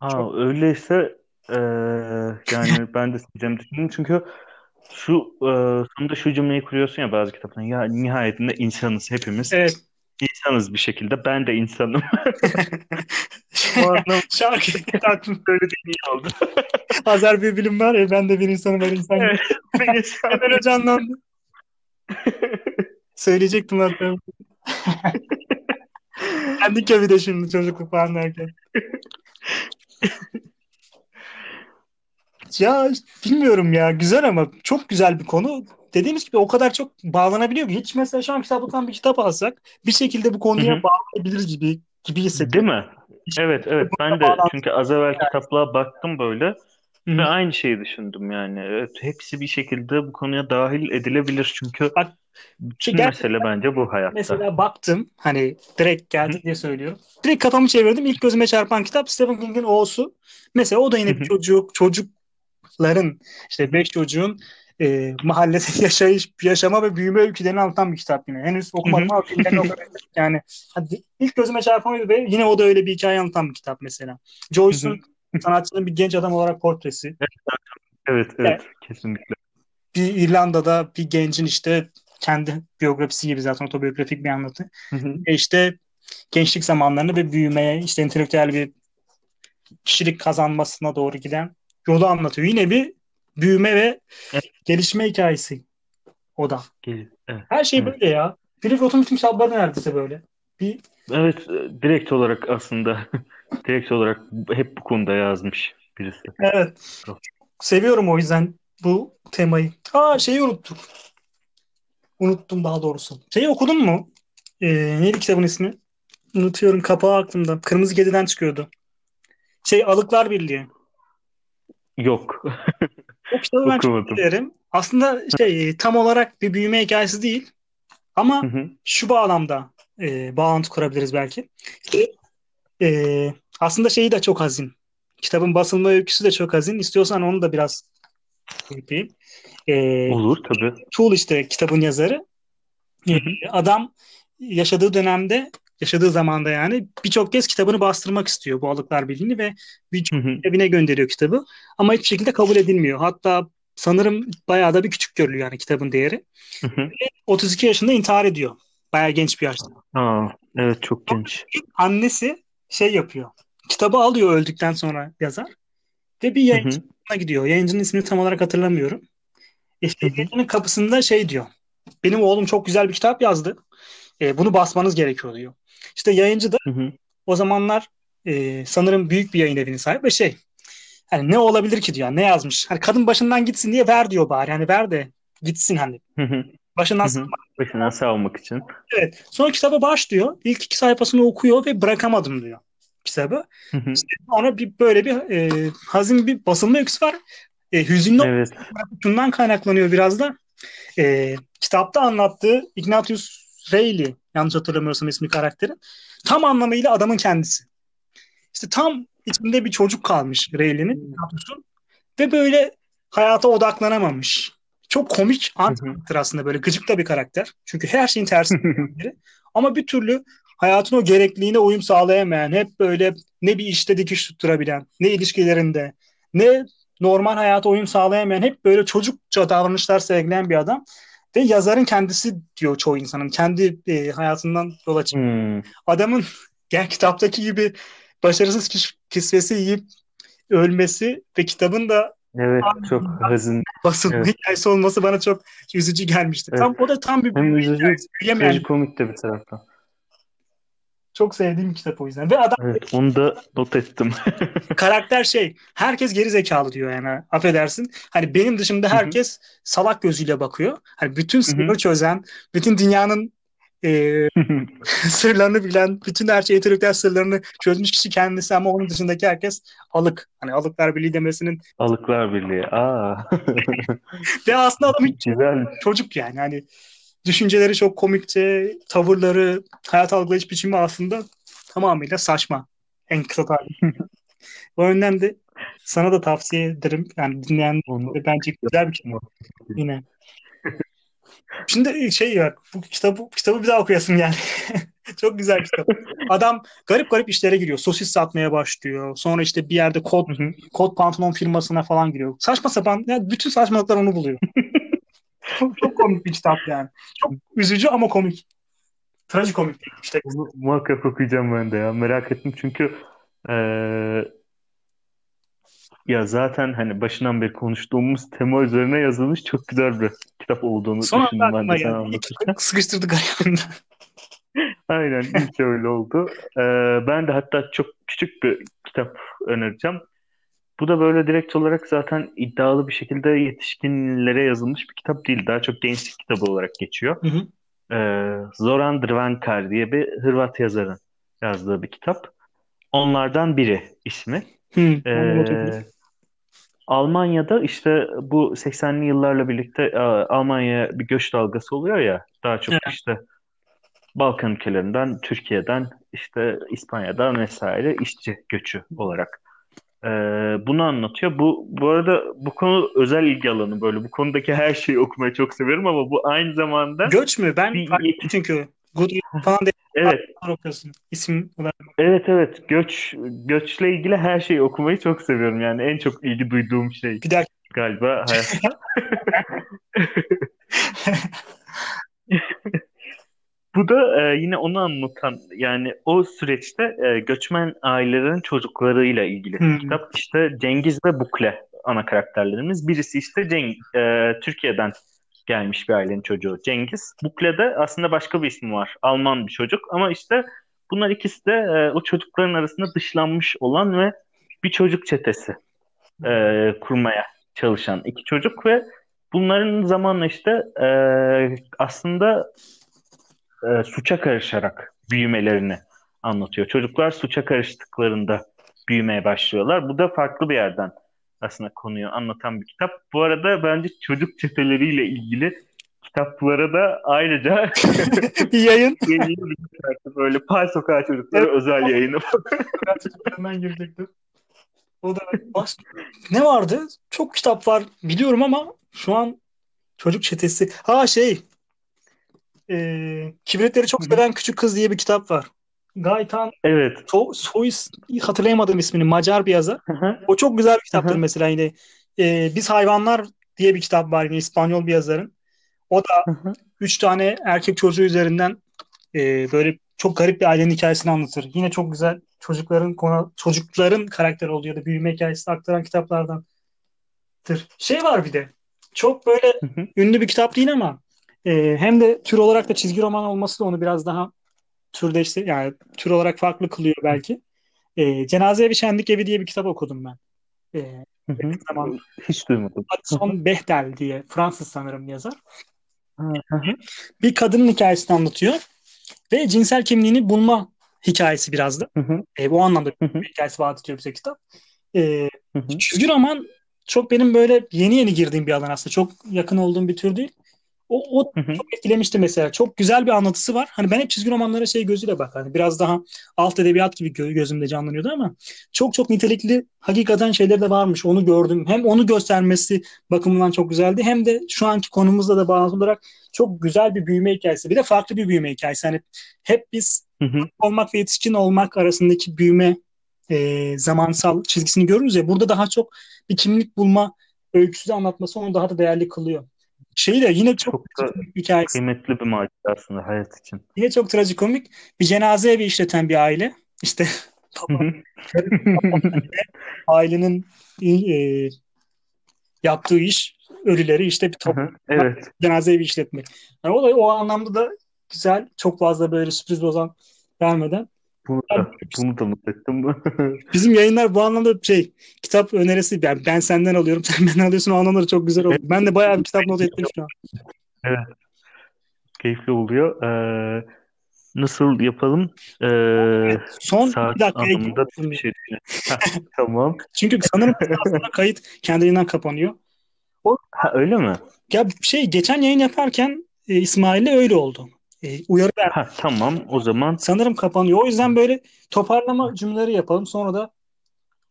Ha, öyleyse e, yani ben de seveceğimi düşündüm. Çünkü şu e, sonunda şu cümleyi kuruyorsun ya bazı kitapların. Ya nihayetinde insanız hepimiz. evet. İnsanız bir şekilde. Ben de insanım. Bu anlamda Şarkı aklım söylediğin iyi oldu. Azer bir bilim var ya ben de bir insanım ben insan. Evet. Bir insan. Hemen o canlandı. Söyleyecektim hatta. Kendik ya bir de şimdi çocukluk falan derken. Ya bilmiyorum ya güzel ama çok güzel bir konu. Dediğimiz gibi o kadar çok bağlanabiliyor ki hiç mesela şu an kitaplıktan bir kitap alsak bir şekilde bu konuya Hı hı. bağlanabiliriz gibi gibi hissediyorum. Değil mi? Evet, evet. Ben de çünkü az evvel kitaplığa baktım böyle Hı hı. ve aynı şeyi düşündüm yani. Evet, hepsi bir şekilde bu konuya dahil edilebilir çünkü Bak, bütün mesele bence bu hayatta. Mesela baktım hani direkt geldi diye söylüyorum. Direkt kafamı çevirdim. İlk gözüme çarpan kitap Stephen King'in O'su. Mesela o da yine bir hı. çocuk, çocukların işte beş çocuğun e, mahallede yaşayış, yaşama ve büyüme öykülerini anlatan bir kitap yine. Henüz okumadım ama filmlerini. Yani hadi ilk gözüme çarpan oydu ve yine o da öyle bir hikaye anlatan bir kitap mesela. Joyce'un sanatçının bir genç adam olarak portresi. Evet, evet, kesinlikle. Bir İrlanda'da bir gencin işte kendi biyografisi gibi zaten otobiyografik bir anlatı. Hı hı. E işte gençlik zamanlarını ve büyümeye işte entelektüel bir kişilik kazanmasına doğru giden yolu anlatıyor. Yine bir büyüme ve Evet. gelişme hikayesi o da. Evet. Her şey Evet. böyle ya. Philip Roth'un bütün kitapları neredeyse böyle. Bir Evet, e, direkt olarak aslında direkt olarak hep bu konuda yazmış birisi. evet. Seviyorum o yüzden bu temayı. Aa şeyi unuttuk. Unuttum daha doğrusu. Şeyi okudun mu? Ee, neydi kitabın ismi? Unutuyorum. Kapağı aklımda. Kırmızı Kedi'den çıkıyordu. Şey Alıklar Birliği. Yok. O kitabı ben çok Okumadım. severim. Aslında şey tam olarak bir büyüme hikayesi değil. Ama Hı hı. şu bağlamda e, bağlantı kurabiliriz belki. E, aslında şeyi de çok hazin. Kitabın basılma öyküsü de çok hazin. İstiyorsan onu da biraz yapayım. E, Olur tabii. Tool işte kitabın yazarı. Hı E, hı. adam yaşadığı dönemde, yaşadığı zamanda yani birçok kez kitabını bastırmak istiyor bu Alıklar Birliği'ni ve hı. evine gönderiyor kitabı. Ama hiçbir şekilde kabul edilmiyor. Hatta sanırım bayağı da bir küçük görülüyor yani kitabın değeri. Hı hı. 32 yaşında intihar ediyor. Bayağı genç bir yaşta. Aa, evet çok genç. Annesi şey yapıyor. Kitabı alıyor öldükten sonra yazar. Ve bir yayıncına gidiyor. Yayıncının ismini tam olarak hatırlamıyorum. İşte yayıncının kapısında şey diyor. Benim oğlum çok güzel bir kitap yazdı. E, bunu basmanız gerekiyor diyor. İşte yayıncı da Hı hı. o zamanlar e, sanırım büyük bir yayın evinin sahibi ve şey hani ne olabilir ki diyor. Ne yazmış? Hani kadın başından gitsin diye ver diyor bari. Hani ver de gitsin hani. Hı hı. Başından hı. Başından sağlamak için. Evet. Sonra kitaba başlıyor. İlk iki sayfasını okuyor ve bırakamadım diyor kitabı. Hı hı. Sonra bir böyle bir e, hazin bir basılma öyküsü var. E, hüzünlü Evet. şundan kaynaklanıyor biraz da. E, kitapta anlattığı Ignatius Reilly, yanlış hatırlamıyorsam ismi karakterin, tam anlamıyla adamın kendisi. İşte tam içinde bir çocuk kalmış Reilly'nin, Ignatius'un ve böyle hayata odaklanamamış. Çok komik Hı hı. anti aslında böyle gıcık da bir karakter. Çünkü her şeyin tersi biri. Ama bir türlü hayatın o gerekliliğine uyum sağlayamayan, hep böyle ne bir işte dikiş tutturabilen, ne ilişkilerinde, ne normal hayata uyum sağlayamayan, hep böyle çocukça davranışlar sergileyen bir adam. Ve yazarın kendisi diyor çoğu insanın. Kendi e, hayatından yola çıkıyor. Hmm. Adamın yani kitaptaki gibi başarısız kis- kisvesi yiyip ölmesi ve kitabın da Evet çok hazin. basılma Evet. hikayesi olması bana çok üzücü gelmişti. Evet. Tam o da tam bir Hem üzücü. Büyüyemeyen trajikomik de bir taraftan. Çok sevdiğim bir kitap o yüzden. Ve adam Evet onu da not ettim. karakter şey herkes geri zekalı diyor yani affedersin. Hani benim dışımda herkes salak gözüyle bakıyor. Hani bütün sırrı çözen, bütün dünyanın e, sırlarını bilen, bütün her şey entelektüel sırlarını çözmüş kişi kendisi ama onun dışındaki herkes alık. Hani alıklar birliği demesinin Alıklar Birliği. Aa. ve aslında adam hiç Güzel. çocuk yani. Hani düşünceleri çok komikçe, tavırları, hayat algılayış biçimi aslında tamamıyla saçma. En kısa tabir. O yönden de sana da tavsiye ederim. Yani dinleyen Onu bence güzel bir kitap yine. Şimdi şey ya bu kitabı kitabı bir daha okuyasım yani. Çok güzel kitap. Adam garip garip işlere giriyor. Sosis satmaya başlıyor. Sonra işte bir yerde kod kod pantolon firmasına falan giriyor. Saçma sapan yani bütün saçmalıklar onu buluyor. çok, komik bir kitap yani. Çok üzücü ama komik. Trajikomik işte. Onu muhakkak okuyacağım ben de ya. Merak ettim çünkü eee, ya zaten hani başından beri konuştuğumuz tema üzerine yazılmış çok güzel bir kitap olduğunu Son düşündüm ben de geldi. anlatırken. Sıkıştırdık ayağımda. Aynen ilk öyle oldu. Eee, ben de hatta çok küçük bir kitap önereceğim. Bu da böyle direkt olarak zaten iddialı bir şekilde yetişkinlere yazılmış bir kitap değil. Daha çok gençlik kitabı olarak geçiyor. Hı hı. Ee, Zoran Drvenkar diye bir Hırvat yazarın yazdığı bir kitap. Onlardan biri ismi. Hı, Ee. Almanya'da işte bu 80'li yıllarla birlikte e, Almanya'ya bir göç dalgası oluyor ya. Daha çok Evet. işte Balkan ülkelerinden, Türkiye'den, işte İspanya'dan vesaire işçi göçü olarak. Ee, bunu anlatıyor. Bu bu arada bu konu özel ilgi alanı böyle. Bu konudaki her şeyi okumayı çok severim ama bu aynı zamanda Göç mü? Ben bir çünkü Goodreads falan diye evet okuyorsun. İsim olarak. evet evet göç göçle ilgili her şeyi okumayı çok seviyorum. Yani en çok ilgi duyduğum şey Bir dakika. galiba hayatta. Bu da e, yine onu anlatan yani o süreçte e, göçmen ailelerin çocuklarıyla ilgili Hmm. kitap. İşte Cengiz ve Bukle ana karakterlerimiz. Birisi işte Ceng e, Türkiye'den gelmiş bir ailenin çocuğu Cengiz. Bukle de aslında başka bir ismi var. Alman bir çocuk ama işte bunlar ikisi de e, o çocukların arasında dışlanmış olan ve bir çocuk çetesi e, kurmaya çalışan iki çocuk ve bunların zamanla işte e, aslında e, suça karışarak büyümelerini anlatıyor. Çocuklar suça karıştıklarında büyümeye başlıyorlar. Bu da farklı bir yerden aslında konuyu anlatan bir kitap. Bu arada bence çocuk çeteleriyle ilgili kitaplara da ayrıca bir yayın. böyle Pal Sokağı Çocukları Evet. özel yayını. Hemen girecektim. O da başka. Ne vardı? Çok kitap var biliyorum ama şu an çocuk çetesi. Ha şey e, kibritleri çok seven küçük kız diye bir kitap var. Gaytan Evet. so, soy hatırlayamadım ismini. Macar bir yazar. Hı hı. O çok güzel bir kitaptır Hı mesela yine. E, Biz Hayvanlar diye bir kitap var yine İspanyol bir yazarın. O da üç tane erkek çocuğu üzerinden e, böyle çok garip bir ailenin hikayesini anlatır. Yine çok güzel çocukların konu çocukların karakteri oluyor da büyüme hikayesi aktaran kitaplardandır. Şey var bir de çok böyle ünlü bir kitap değil ama e, hem de tür olarak da çizgi roman olması da onu biraz daha türdeşti yani tür olarak farklı kılıyor belki. E, Cenazeye bir Şenlik Evi diye bir kitap okudum ben. E, Hı hı. zaman Hiç duymadım. Hudson Behdel diye Fransız sanırım yazar. Hı hı. Bir kadının hikayesini anlatıyor ve cinsel kimliğini bulma hikayesi biraz da. Hı hı. E, bu anlamda bir hikayesi vaat ediyor bize kitap. E, çizgi roman çok benim böyle yeni yeni girdiğim bir alan aslında. Çok yakın olduğum bir tür değil. O, o Hı hı. çok etkilemişti mesela. Çok güzel bir anlatısı var. Hani ben hep çizgi romanlara şey gözüyle bakardım. Biraz daha alt edebiyat gibi gö- gözümde canlanıyordu ama çok çok nitelikli hakikaten şeyler de varmış. Onu gördüm. Hem onu göstermesi bakımından çok güzeldi. Hem de şu anki konumuzla da bağlı olarak çok güzel bir büyüme hikayesi. Bir de farklı bir büyüme hikayesi. Hani hep biz Hı hı. olmak ve yetişkin olmak arasındaki büyüme e, zamansal çizgisini görürüz ya. Burada daha çok bir kimlik bulma öyküsü de anlatması onu daha da değerli kılıyor. Şeyi de yine çok, Çok da hikayesi. kıymetli bir macera aslında hayat için. Yine çok trajikomik. Bir cenaze evi işleten bir aile. İşte ailenin e, yaptığı iş ölüleri işte bir Hı top hı. Evet. cenaze evi işletmek. Yani o da o anlamda da güzel. Çok fazla böyle sürpriz bozan vermeden. Bunu da, bunu da not ettim. Bizim yayınlar bu anlamda şey kitap önerisi yani ben senden alıyorum sen benden alıyorsun o anlamda da çok güzel oldu. Ben de bayağı bir kitap not ettim şu an. Keyifli oluyor. Ee, nasıl yapalım? Ee, Son saat bir dakikaya anlamında bir şey tamam. Çünkü sanırım aslında kayıt kendiliğinden kapanıyor. Ha, öyle mi? Ya şey geçen yayın yaparken e, İsmail'le öyle oldu. E, uyarı ver. Ha, tamam. O zaman Sanırım kapanıyor. O yüzden böyle toparlama cümleleri yapalım. Sonra da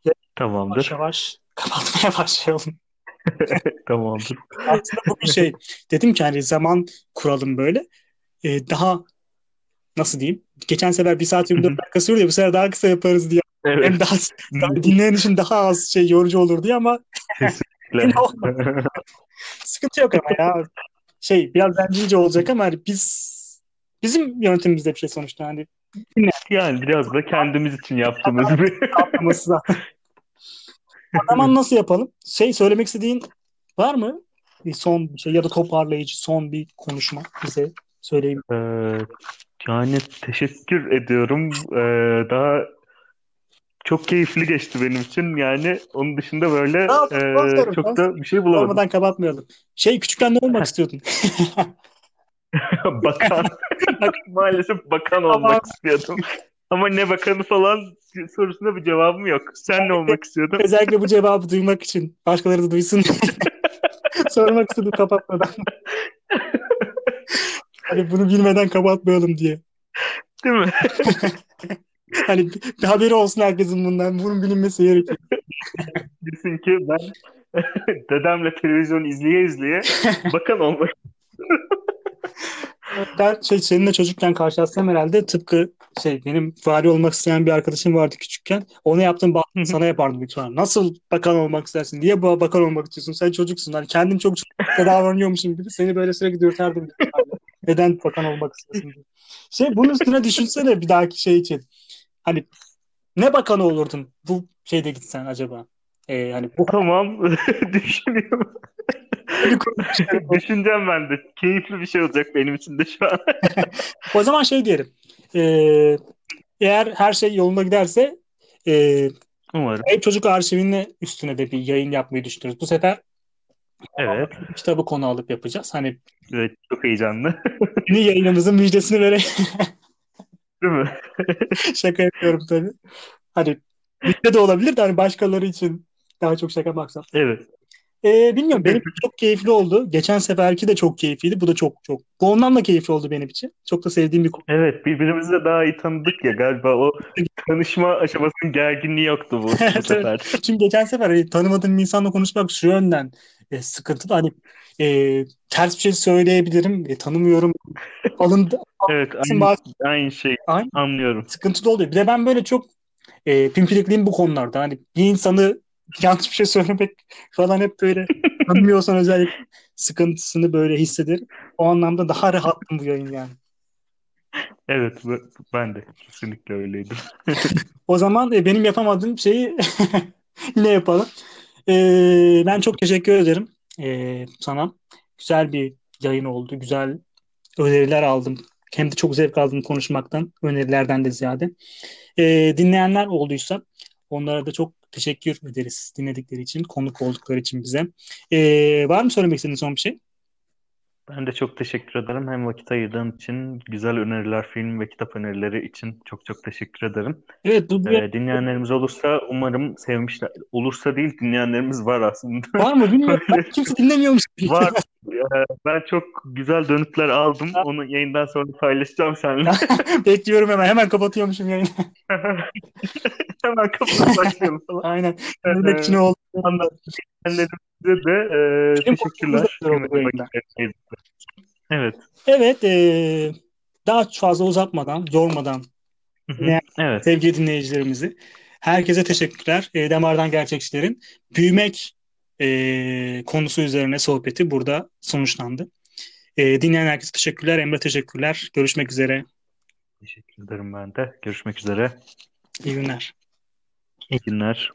yavaş tamamdır. yavaş kapatmaya başlayalım. Tamamdır. Aslında bugün şey dedim ki hani zaman kuralım böyle. E, daha nasıl diyeyim? Geçen sefer 1 saat 24 dakika sürdü ya bu sefer daha kısa yaparız diye. Evet. Hem daha, daha dinleyen için daha az şey yorucu olur diye ama Kesinlikle. sıkıntı yok ama ya. Şey biraz bencilce olacak ama hani biz bizim yöntemimizde bir şey sonuçta hani Yani biraz da kendimiz için yaptığımız bir anlaması zaten. O zaman nasıl yapalım? Şey söylemek istediğin var mı? Bir son bir şey ya da toparlayıcı son bir konuşma bize söyleyeyim. Ee, yani teşekkür ediyorum. Ee, daha çok keyifli geçti benim için. Yani onun dışında böyle Tamam, e, tamam. çok da bir şey bulamadım. Olmadan kapatmayalım. Şey küçükken ne olmak istiyordun? Bakan. Maalesef bakan olmak istiyordum. Ama ne bakanı falan sorusuna bir cevabım yok. Sen ne olmak istiyordun? Özellikle bu cevabı duymak için. Başkaları da duysun. Sormak istedim kapatmadan. Hani bunu bilmeden kapatmayalım diye. Değil mi? Hani bir haberi olsun herkesin bundan. Bunun bilinmesi gerekiyor. Desin ki ben dedemle televizyon izleye izleye bakan olmak Ben şey seninle çocukken karşılaşsam herhalde tıpkı şey benim vali olmak isteyen bir arkadaşım vardı küçükken. Ona yaptığım baskıyı sana yapardım büyük ihtimalle. Nasıl bakan olmak istersin? Niye bu bakan olmak istiyorsun? Sen çocuksun. Hani kendin çok çocukça davranıyormuşsun gibi seni böyle sürekli dürterdim. Neden bakan olmak istiyorsun diye. Şey bunun üstüne düşünsene bir dahaki şey için. Hani ne bakanı olurdun bu şeyde gitsen acaba? Ee, hani bu Tamam. Düşünüyorum. Düşüneceğim ben de. Keyifli bir şey olacak benim için de şu an. o zaman şey diyelim. Ee, eğer her şey yolunda giderse e, Umarım. Kayıp Çocuk Arşivine üstüne de bir yayın yapmayı düşünüyoruz. Bu sefer Evet. kitabı konu alıp yapacağız. Hani Evet, çok heyecanlı. yeni yayınımızın müjdesini vereyim. Değil mi? Şaka yapıyorum tabii. Hani müjde de olabilir de hani başkaları için daha çok şaka maksat. Evet. Ee, bilmiyorum benim çok keyifli oldu. Geçen seferki de çok keyifliydi. Bu da çok çok. Bu ondan da keyifli oldu benim için. Çok da sevdiğim bir konu. Evet, birbirimizi de daha iyi tanıdık ya galiba o tanışma aşamasının gerginliği yoktu bu, bu Evet, sefer. Çünkü geçen sefer hani, tanımadığım bir insanla konuşmak şu yönden e, sıkıntılı. Hani e, ters bir şey söyleyebilirim. E, tanımıyorum. Alındı. Evet, aynı, bazı- aynı şey Aynı. anlıyorum. sıkıntılı oluyor. Bir de ben böyle çok e, pimpirikliyim bu konularda. Hani bir insanı yanlış bir şey söylemek falan hep böyle tanımıyorsan özellikle sıkıntısını böyle hissederim. O anlamda daha rahattım bu yayın yani. Evet, ben de kesinlikle öyleydim. O zaman e, benim yapamadığım şeyi yine yapalım. E, ben çok teşekkür ederim e, sana. Güzel bir yayın oldu. Güzel öneriler aldım. Hem de çok zevk aldım konuşmaktan. Önerilerden de ziyade. E, dinleyenler olduysa onlara da çok teşekkür ederiz dinledikleri için, konuk oldukları için bize. E, var mı söylemek istediğin son bir şey? Ben de çok teşekkür ederim. Hem vakit ayırdığın için, güzel öneriler, film ve kitap önerileri için çok çok teşekkür ederim. Evet bu, Ee, dinleyenlerimiz olursa umarım sevmişler. Olursa değil, dinleyenlerimiz var aslında. var mı bilmiyorum. Kimse dinlemiyormuş. Var. Ee, ben çok güzel dönütler aldım. Onu yayından sonra paylaşacağım seninle. Bekliyorum hemen. Hemen kapatıyormuşum yayını. Hemen kapatıp başlayalım. Aynen. Ee, Nöbet için oldu. Dinleyenlerimize de e, Benim teşekkürler. Evet. Evet. e, daha fazla uzatmadan, yormadan. Ne- Evet. sevgili dinleyicilerimizi herkese teşekkürler. E, Damardan Gerçekçilerin büyümek e, konusu üzerine sohbeti burada sonuçlandı. E, dinleyen herkese teşekkürler. Emre teşekkürler. Görüşmek üzere. Teşekkür ederim ben de. Görüşmek üzere. İyi günler. İyi günler.